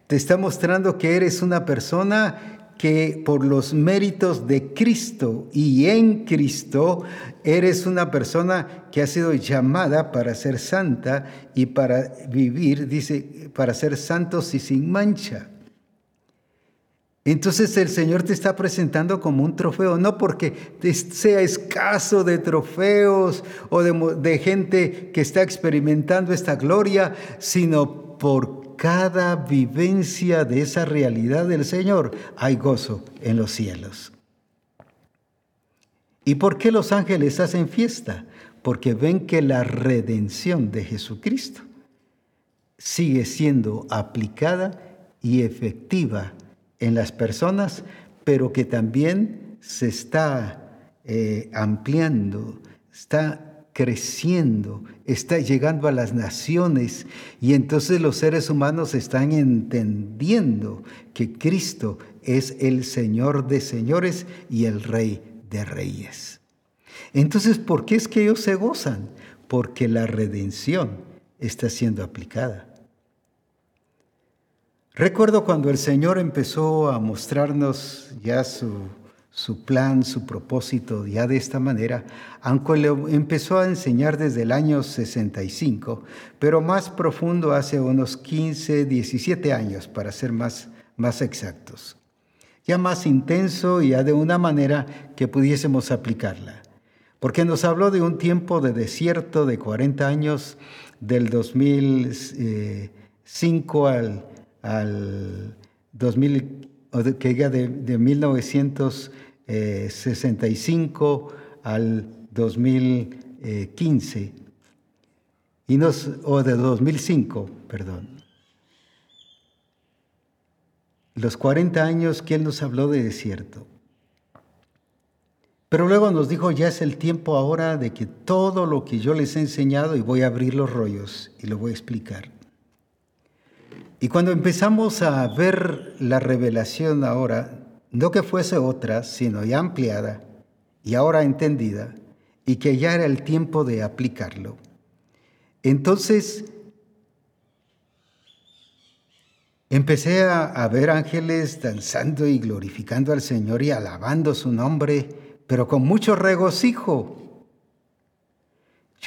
Te está mostrando que eres una persona que por los méritos de Cristo y en Cristo eres una persona que ha sido llamada para ser santa y para vivir, dice, para ser santos y sin mancha. Entonces el Señor te está presentando como un trofeo, no porque sea escaso de trofeos o de, gente que está experimentando esta gloria, sino por cada vivencia de esa realidad del Señor hay gozo en los cielos. ¿Y por qué los ángeles hacen fiesta? Porque ven que la redención de Jesucristo sigue siendo aplicada y efectiva en las personas, pero que también se está eh, ampliando, está creciendo, está llegando a las naciones y entonces los seres humanos están entendiendo que Cristo es el Señor de señores y el Rey de reyes. Entonces, ¿por qué es que ellos se gozan? Porque la redención está siendo aplicada. Recuerdo cuando el Señor empezó a mostrarnos ya su su plan, su propósito ya de esta manera, aunque le empezó a enseñar desde el año 65, pero más profundo hace unos 15, 17 años, para ser más, más exactos. Ya más intenso y ya de una manera que pudiésemos aplicarla. Porque nos habló de un tiempo de desierto de 40 años, del 2005 al, al 2000, que llega de, de 1900 65 eh, al 2015, y nos, o de 2005, perdón. Los 40 años que Él nos habló de desierto. Pero luego nos dijo, ya es el tiempo ahora de que todo lo que yo les he enseñado, y voy a abrir los rollos y lo voy a explicar. Y cuando empezamos a ver la revelación ahora, no que fuese otra, sino ya ampliada y ahora entendida, y que ya era el tiempo de aplicarlo. Entonces, empecé a, ver ángeles danzando y glorificando al Señor y alabando su nombre, pero con mucho regocijo.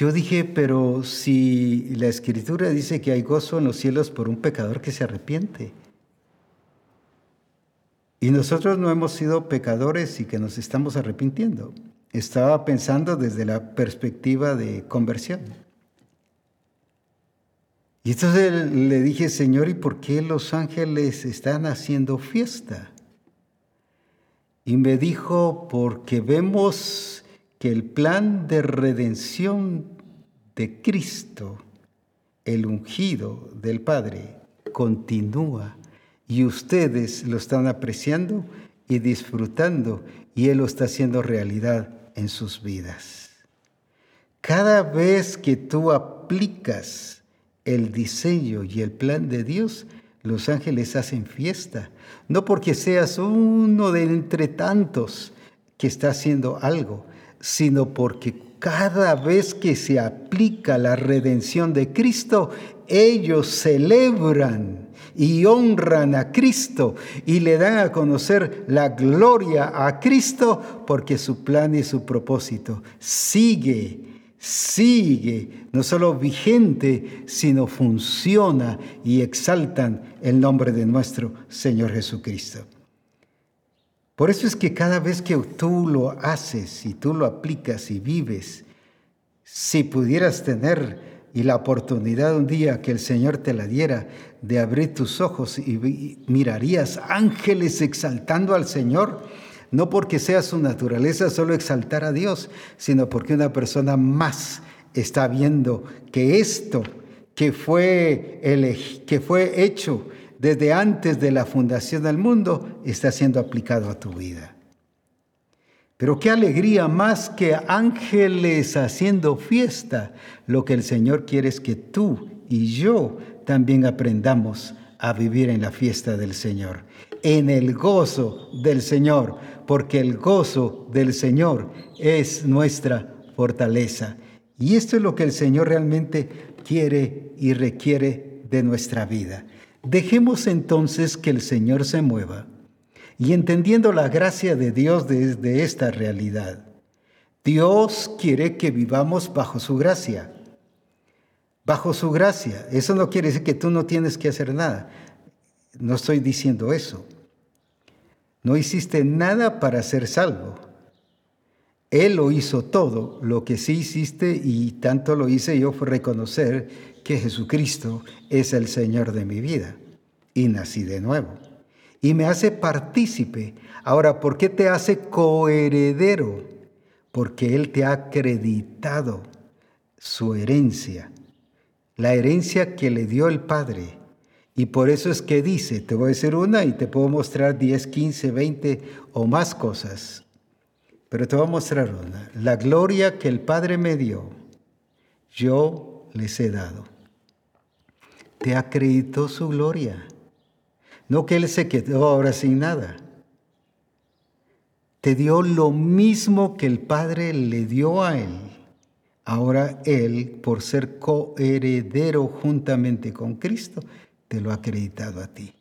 Yo dije, pero si la escritura dice que hay gozo en los cielos por un pecador que se arrepiente, y nosotros no hemos sido pecadores y que nos estamos arrepintiendo. Estaba pensando desde la perspectiva de conversión. Y entonces le dije, Señor, ¿y por qué los ángeles están haciendo fiesta? Y me dijo, porque vemos que el plan de redención de Cristo, el ungido del Padre, continúa y ustedes lo están apreciando y disfrutando y Él lo está haciendo realidad en sus vidas. Cada vez que tú aplicas el diseño y el plan de Dios, los ángeles hacen fiesta, no porque seas uno de entre tantos que está haciendo algo, sino porque cada vez que se aplica la redención de Cristo, ellos celebran y honran a Cristo y le dan a conocer la gloria a Cristo porque su plan y su propósito sigue, sigue, no solo vigente, sino funciona y exaltan el nombre de nuestro Señor Jesucristo. Por eso es que cada vez que tú lo haces y tú lo aplicas y vives, si pudieras tener y la oportunidad un día que el Señor te la diera de abrir tus ojos y mirarías ángeles exaltando al Señor, no porque sea su naturaleza solo exaltar a Dios, sino porque una persona más está viendo que esto que fue, que fue hecho desde antes de la fundación del mundo está siendo aplicado a tu vida. Pero qué alegría más que ángeles haciendo fiesta. Lo que el Señor quiere es que tú y yo también aprendamos a vivir en la fiesta del Señor, en el gozo del Señor, porque el gozo del Señor es nuestra fortaleza. Y esto es lo que el Señor realmente quiere y requiere de nuestra vida. Dejemos entonces que el Señor se mueva y entendiendo la gracia de Dios desde esta realidad. Dios quiere que vivamos bajo su gracia. Bajo su gracia. Eso no quiere decir que tú no tienes que hacer nada. No estoy diciendo eso. No hiciste nada para ser salvo. Él lo hizo todo. Lo que sí hiciste y tanto lo hice yo fue reconocer que Jesucristo es el Señor de mi vida. Y nací de nuevo. Y me hace partícipe. Ahora, ¿por qué te hace coheredero? Porque Él te ha acreditado su herencia, la herencia que le dio el Padre. Y por eso es que dice, te voy a decir una y te puedo mostrar 10, 15, 20 o más cosas. Pero te voy a mostrar una. La gloria que el Padre me dio, yo les he dado. Te acreditó su gloria. No que Él se quedó ahora sin nada. Te dio lo mismo que el Padre le dio a Él. Ahora Él, por ser coheredero juntamente con Cristo, te lo ha acreditado a ti.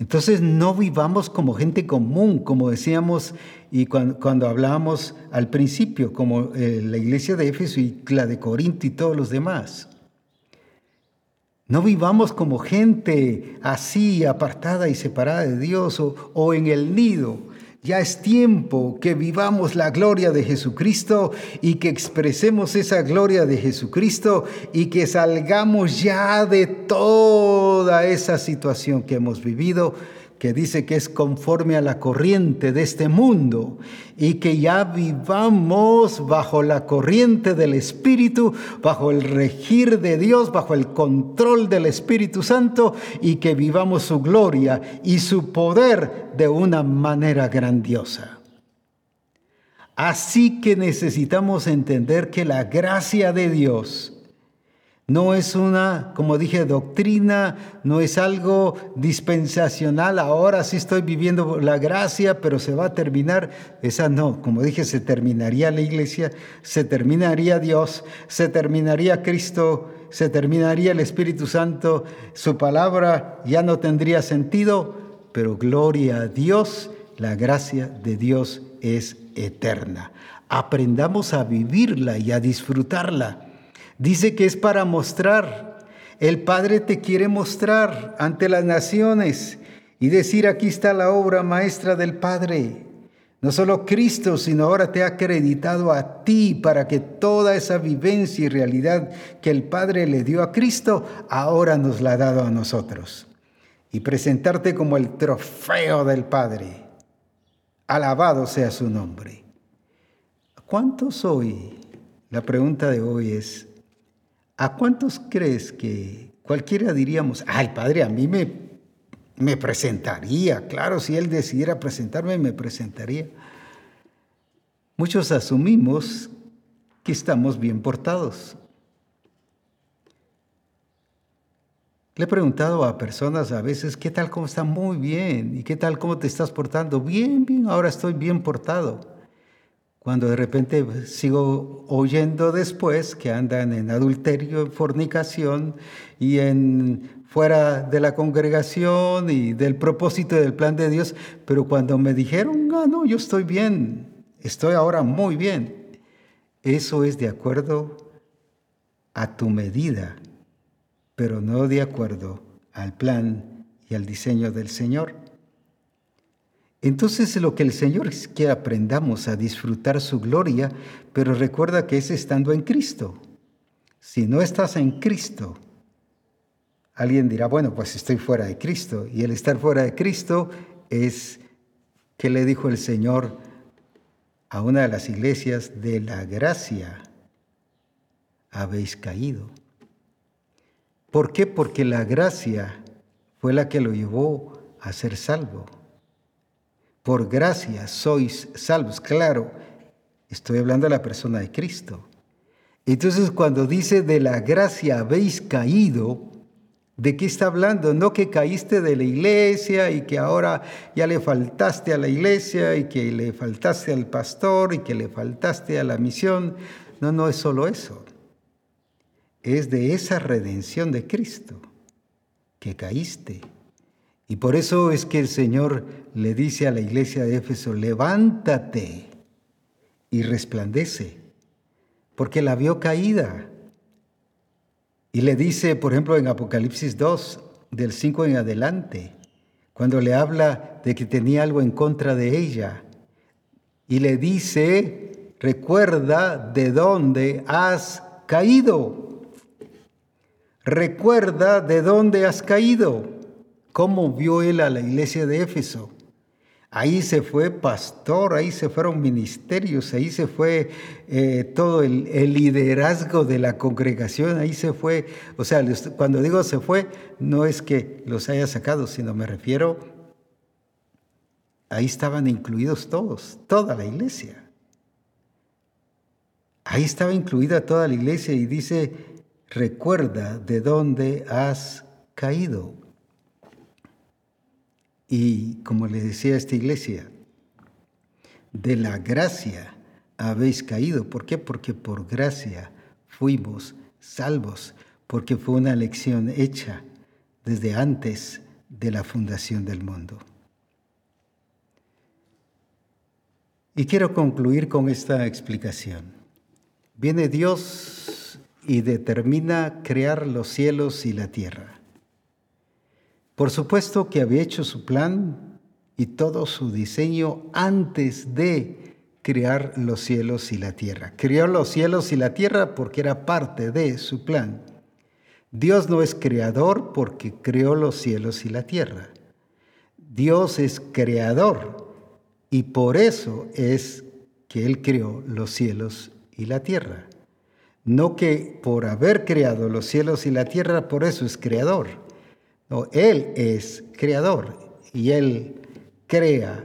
Entonces no vivamos como gente común, como decíamos y cuando, hablábamos al principio, como eh, la iglesia de Éfeso y la de Corinto y todos los demás. No vivamos como gente así, apartada y separada de Dios o, en el nido, ya es tiempo que vivamos la gloria de Jesucristo y que expresemos esa gloria de Jesucristo y que salgamos ya de toda esa situación que hemos vivido que dice que es conforme a la corriente de este mundo y que ya vivamos bajo la corriente del Espíritu, bajo el regir de Dios, bajo el control del Espíritu Santo y que vivamos su gloria y su poder de una manera grandiosa. Así que necesitamos entender que la gracia de Dios, no es una, como dije, doctrina, no es algo dispensacional. Ahora sí estoy viviendo la gracia, pero se va a terminar. Esa no, como dije, se terminaría la iglesia, se terminaría Dios, se terminaría Cristo, se terminaría el Espíritu Santo. Su palabra ya no tendría sentido, pero gloria a Dios, la gracia de Dios es eterna. Aprendamos a vivirla y a disfrutarla Dice que es para mostrar. El Padre te quiere mostrar ante las naciones y decir, aquí está la obra maestra del Padre. No solo Cristo, sino ahora te ha acreditado a ti para que toda esa vivencia y realidad que el Padre le dio a Cristo, ahora nos la ha dado a nosotros. Y presentarte como el trofeo del Padre. Alabado sea su nombre. ¿Cuántos hoy? La pregunta de hoy es, ¿A cuántos crees que cualquiera diríamos, ay padre, a mí me, me presentaría? Claro, si él decidiera presentarme, me presentaría. Muchos asumimos que estamos bien portados. Le he preguntado a personas a veces, ¿qué tal cómo está? Muy bien. ¿Y qué tal cómo te estás portando? Bien, bien, ahora estoy bien portado cuando de repente sigo oyendo después que andan en adulterio, en fornicación y en fuera de la congregación y del propósito del plan de Dios, pero cuando me dijeron, ah, no, yo estoy bien, estoy ahora muy bien, eso es de acuerdo a tu medida, pero no de acuerdo al plan y al diseño del Señor. Entonces lo que el Señor es que aprendamos a disfrutar su gloria, pero recuerda que es estando en Cristo. Si no estás en Cristo, alguien dirá, bueno, pues estoy fuera de Cristo. Y el estar fuera de Cristo es, que le dijo el Señor a una de las iglesias? De la gracia habéis caído. ¿Por qué? Porque la gracia fue la que lo llevó a ser salvo. Por gracia sois salvos. Claro, estoy hablando de la persona de Cristo. Entonces cuando dice de la gracia habéis caído, ¿de qué está hablando? No que caíste de la iglesia y que ahora ya le faltaste a la iglesia y que le faltaste al pastor y que le faltaste a la misión. No, no es solo eso. Es de esa redención de Cristo que caíste. Y por eso es que el Señor le dice a la iglesia de Éfeso, levántate y resplandece, porque la vio caída. Y le dice, por ejemplo, en Apocalipsis 2, del 5 en adelante, cuando le habla de que tenía algo en contra de ella, y le dice, recuerda de dónde has caído. Recuerda de dónde has caído. ¿Cómo vio él a la iglesia de Éfeso? Ahí se fue pastor, ahí se fueron ministerios, ahí se fue eh, todo el, el, liderazgo de la congregación, ahí se fue, o sea, cuando digo se fue, no es que los haya sacado, sino me refiero, ahí estaban incluidos todos, toda la iglesia. Ahí estaba incluida toda la iglesia y dice, recuerda de dónde has caído. Y como le decía esta iglesia, de la gracia habéis caído. ¿Por qué? Porque por gracia fuimos salvos, porque fue una lección hecha desde antes de la fundación del mundo. Y quiero concluir con esta explicación. Viene Dios y determina crear los cielos y la tierra. Por supuesto que había hecho su plan y todo su diseño antes de crear los cielos y la tierra. Creó los cielos y la tierra porque era parte de su plan. Dios no es creador porque creó los cielos y la tierra. Dios es creador y por eso es que Él creó los cielos y la tierra. No que por haber creado los cielos y la tierra, por eso es creador. No, Él es creador y Él crea.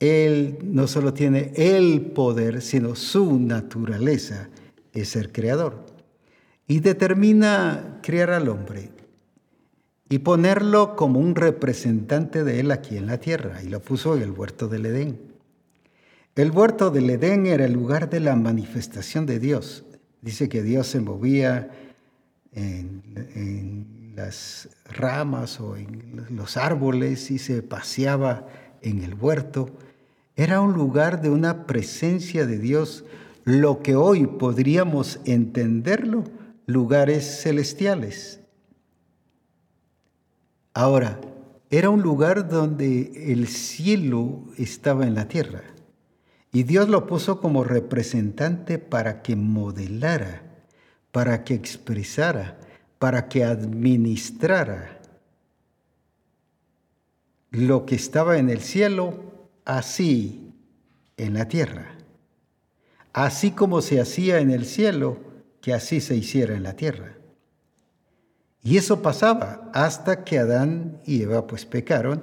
Él no solo tiene el poder, sino su naturaleza es ser creador. Y determina crear al hombre y ponerlo como un representante de Él aquí en la tierra. Y lo puso en el huerto del Edén. El huerto del Edén era el lugar de la manifestación de Dios. Dice que Dios se movía en, las ramas o en los árboles y se paseaba en el huerto. Era un lugar de una presencia de Dios, lo que hoy podríamos entenderlo, lugares celestiales. Ahora, era un lugar donde el cielo estaba en la tierra y Dios lo puso como representante para que modelara para que expresara, para que administrara lo que estaba en el cielo, así en la tierra. Así como se hacía en el cielo, que así se hiciera en la tierra. Y eso pasaba hasta que Adán y Eva pues pecaron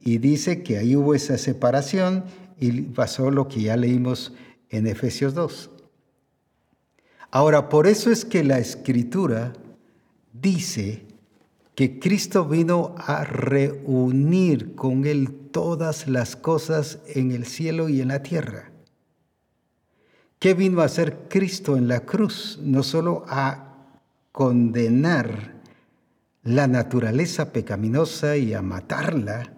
y dice que ahí hubo esa separación y pasó lo que ya leímos en Efesios 2. Ahora, por eso es que la escritura dice que Cristo vino a reunir con Él todas las cosas en el cielo y en la tierra. ¿Qué vino a hacer Cristo en la cruz? No solo a condenar la naturaleza pecaminosa y a matarla,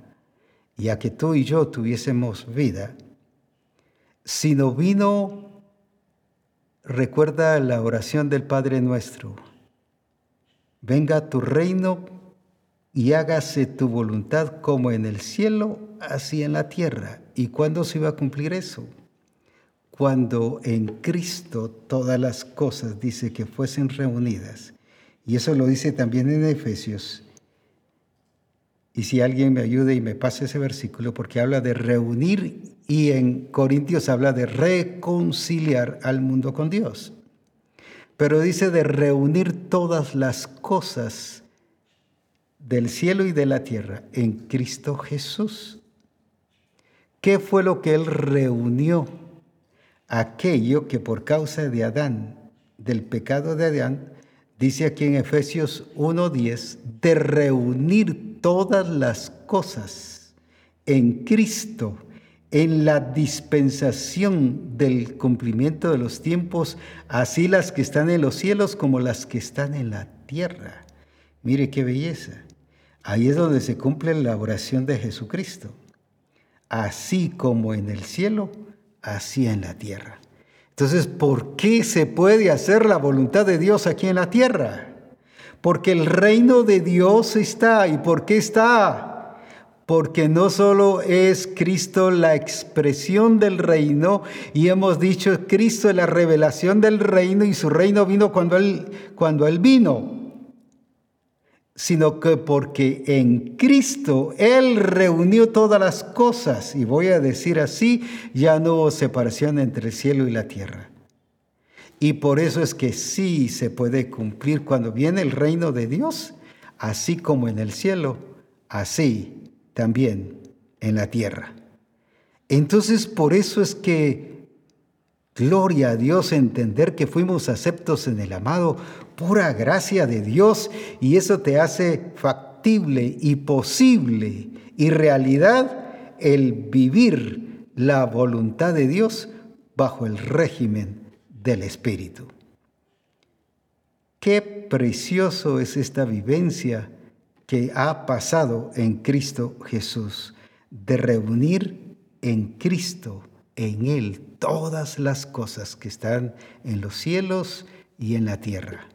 y a que tú y yo tuviésemos vida, sino vino Recuerda la oración del Padre nuestro. Venga tu reino y hágase tu voluntad como en el cielo, así en la tierra. ¿Y cuándo se iba a cumplir eso? Cuando en Cristo todas las cosas dice que fuesen reunidas. Y eso lo dice también en Efesios. Y si alguien me ayude y me pase ese versículo, porque habla de reunir y en Corintios habla de reconciliar al mundo con Dios. Pero dice de reunir todas las cosas del cielo y de la tierra en Cristo Jesús. ¿Qué fue lo que Él reunió? Aquello que por causa de Adán, del pecado de Adán, dice aquí en Efesios 1.10, de reunir todas las cosas en Cristo en la dispensación del cumplimiento de los tiempos, así las que están en los cielos como las que están en la tierra. Mire qué belleza. Ahí es donde se cumple la oración de Jesucristo. Así como en el cielo, así en la tierra. Entonces, ¿por qué se puede hacer la voluntad de Dios aquí en la tierra? Porque el reino de Dios está. ¿Y por qué está? porque no solo es Cristo la expresión del reino, y hemos dicho, Cristo es la revelación del reino y su reino vino cuando Él, cuando él vino, sino que porque en Cristo Él reunió todas las cosas, y voy a decir así, ya no hubo separación entre el cielo y la tierra. Y por eso es que sí se puede cumplir cuando viene el reino de Dios, así como en el cielo, así también en la tierra. Entonces, por eso es que, gloria a Dios, entender que fuimos aceptos en el amado, pura gracia de Dios, y eso te hace factible y posible y realidad el vivir la voluntad de Dios bajo el régimen del Espíritu. Qué precioso es esta vivencia que ha pasado en Cristo Jesús, de reunir en Cristo, en Él, todas las cosas que están en los cielos y en la tierra.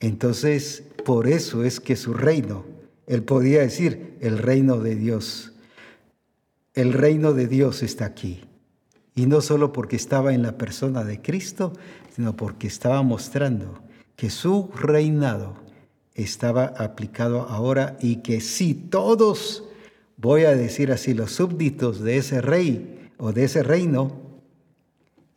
Entonces, por eso es que su reino, él podía decir, el reino de Dios, el reino de Dios está aquí. Y no solo porque estaba en la persona de Cristo, sino porque estaba mostrando que su reinado estaba aplicado ahora y que si todos, voy a decir así, los súbditos de ese rey o de ese reino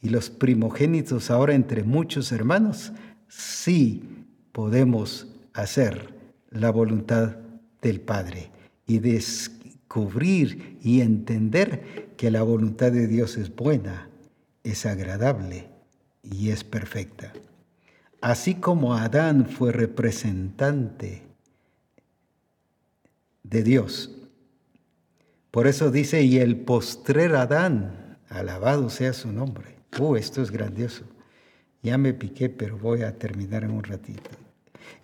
y los primogénitos ahora entre muchos hermanos, sí podemos hacer la voluntad del Padre y descubrir y entender que la voluntad de Dios es buena, es agradable y es perfecta. Así como Adán fue representante de Dios. Por eso dice, y el postrer Adán, alabado sea su nombre. Uh, esto es grandioso. Ya me piqué, pero voy a terminar en un ratito.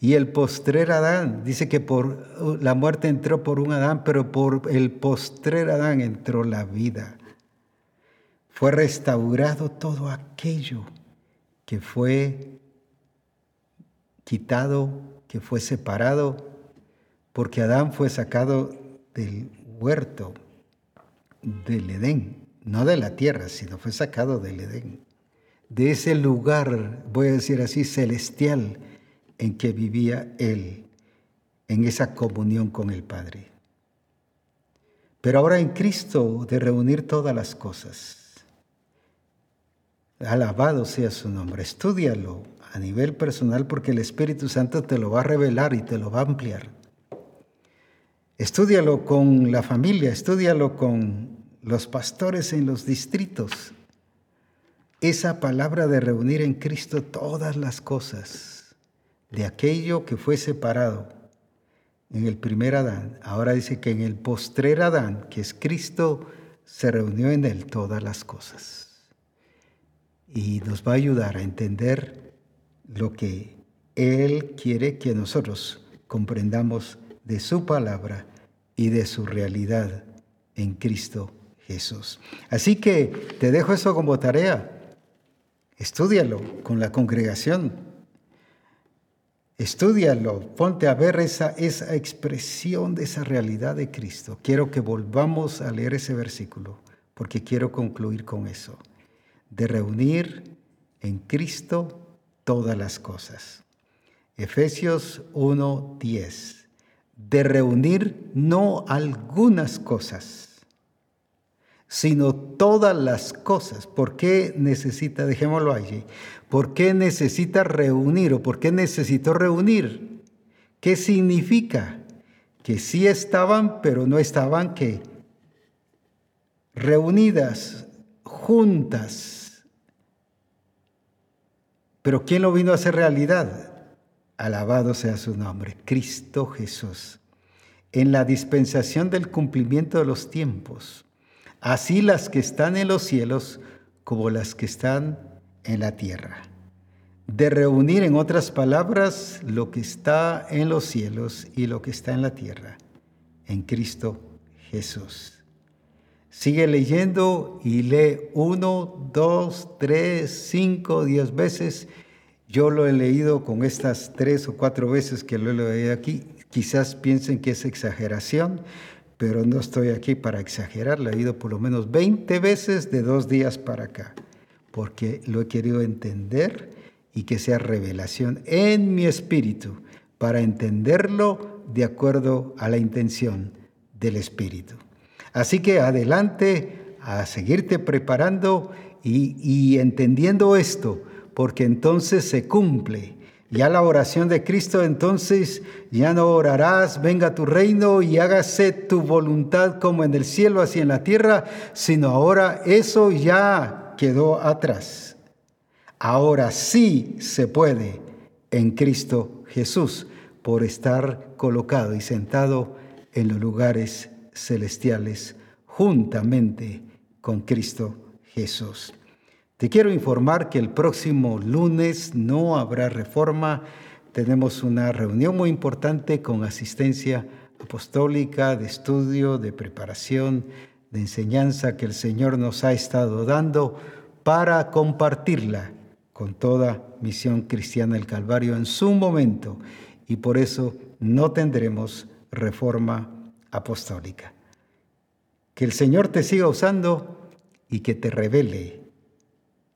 Y el postrer Adán, dice que por la muerte entró por un Adán, pero por el postrer Adán entró la vida. Fue restaurado todo aquello que fue quitado, que fue separado, porque Adán fue sacado del huerto, del Edén, no de la tierra, sino fue sacado del Edén, de ese lugar, voy a decir así, celestial en que vivía él, en esa comunión con el Padre. Pero ahora en Cristo de reunir todas las cosas. Alabado sea su nombre, estúdialo, a nivel personal porque el Espíritu Santo te lo va a revelar y te lo va a ampliar. Estúdialo con la familia, estúdialo con los pastores en los distritos. Esa palabra de reunir en Cristo todas las cosas, de aquello que fue separado en el primer Adán, ahora dice que en el postrer Adán, que es Cristo, se reunió en él todas las cosas. Y nos va a ayudar a entender lo que Él quiere que nosotros comprendamos de su palabra y de su realidad en Cristo Jesús. Así que te dejo eso como tarea. Estúdialo con la congregación. Estúdialo, ponte a ver esa, esa expresión de esa realidad de Cristo. Quiero que volvamos a leer ese versículo, porque quiero concluir con eso. De reunir en Cristo todas las cosas. Efesios 1:10. De reunir no algunas cosas, sino todas las cosas. ¿Por qué necesita, dejémoslo allí, por qué necesita reunir o por qué necesitó reunir? ¿Qué significa? Que sí estaban, pero no estaban que reunidas, juntas, pero ¿quién lo vino a hacer realidad? Alabado sea su nombre, Cristo Jesús. En la dispensación del cumplimiento de los tiempos, así las que están en los cielos como las que están en la tierra. De reunir, en otras palabras, lo que está en los cielos y lo que está en la tierra, en Cristo Jesús. Sigue leyendo y lee uno, dos, tres, cinco, diez veces. Yo lo he leído con estas tres o cuatro veces que lo he leído aquí. Quizás piensen que es exageración, pero no estoy aquí para exagerar, lo he ido por lo menos 20 veces de dos días para acá, porque lo he querido entender y que sea revelación en mi espíritu para entenderlo de acuerdo a la intención del espíritu. Así que adelante a seguirte preparando y, y entendiendo esto, porque entonces se cumple ya la oración de Cristo, entonces ya no orarás, venga tu reino y hágase tu voluntad como en el cielo, así en la tierra, sino ahora eso ya quedó atrás. Ahora sí se puede en Cristo Jesús por estar colocado y sentado en los lugares celestiales juntamente con Cristo Jesús. Te quiero informar que el próximo lunes no habrá reforma. Tenemos una reunión muy importante con asistencia apostólica, de estudio, de preparación, de enseñanza que el Señor nos ha estado dando para compartirla con toda misión cristiana del Calvario en su momento y por eso no tendremos reforma apostólica. Que el Señor te siga usando y que te revele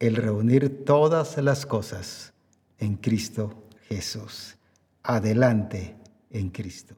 el reunir todas las cosas en Cristo Jesús. Adelante en Cristo.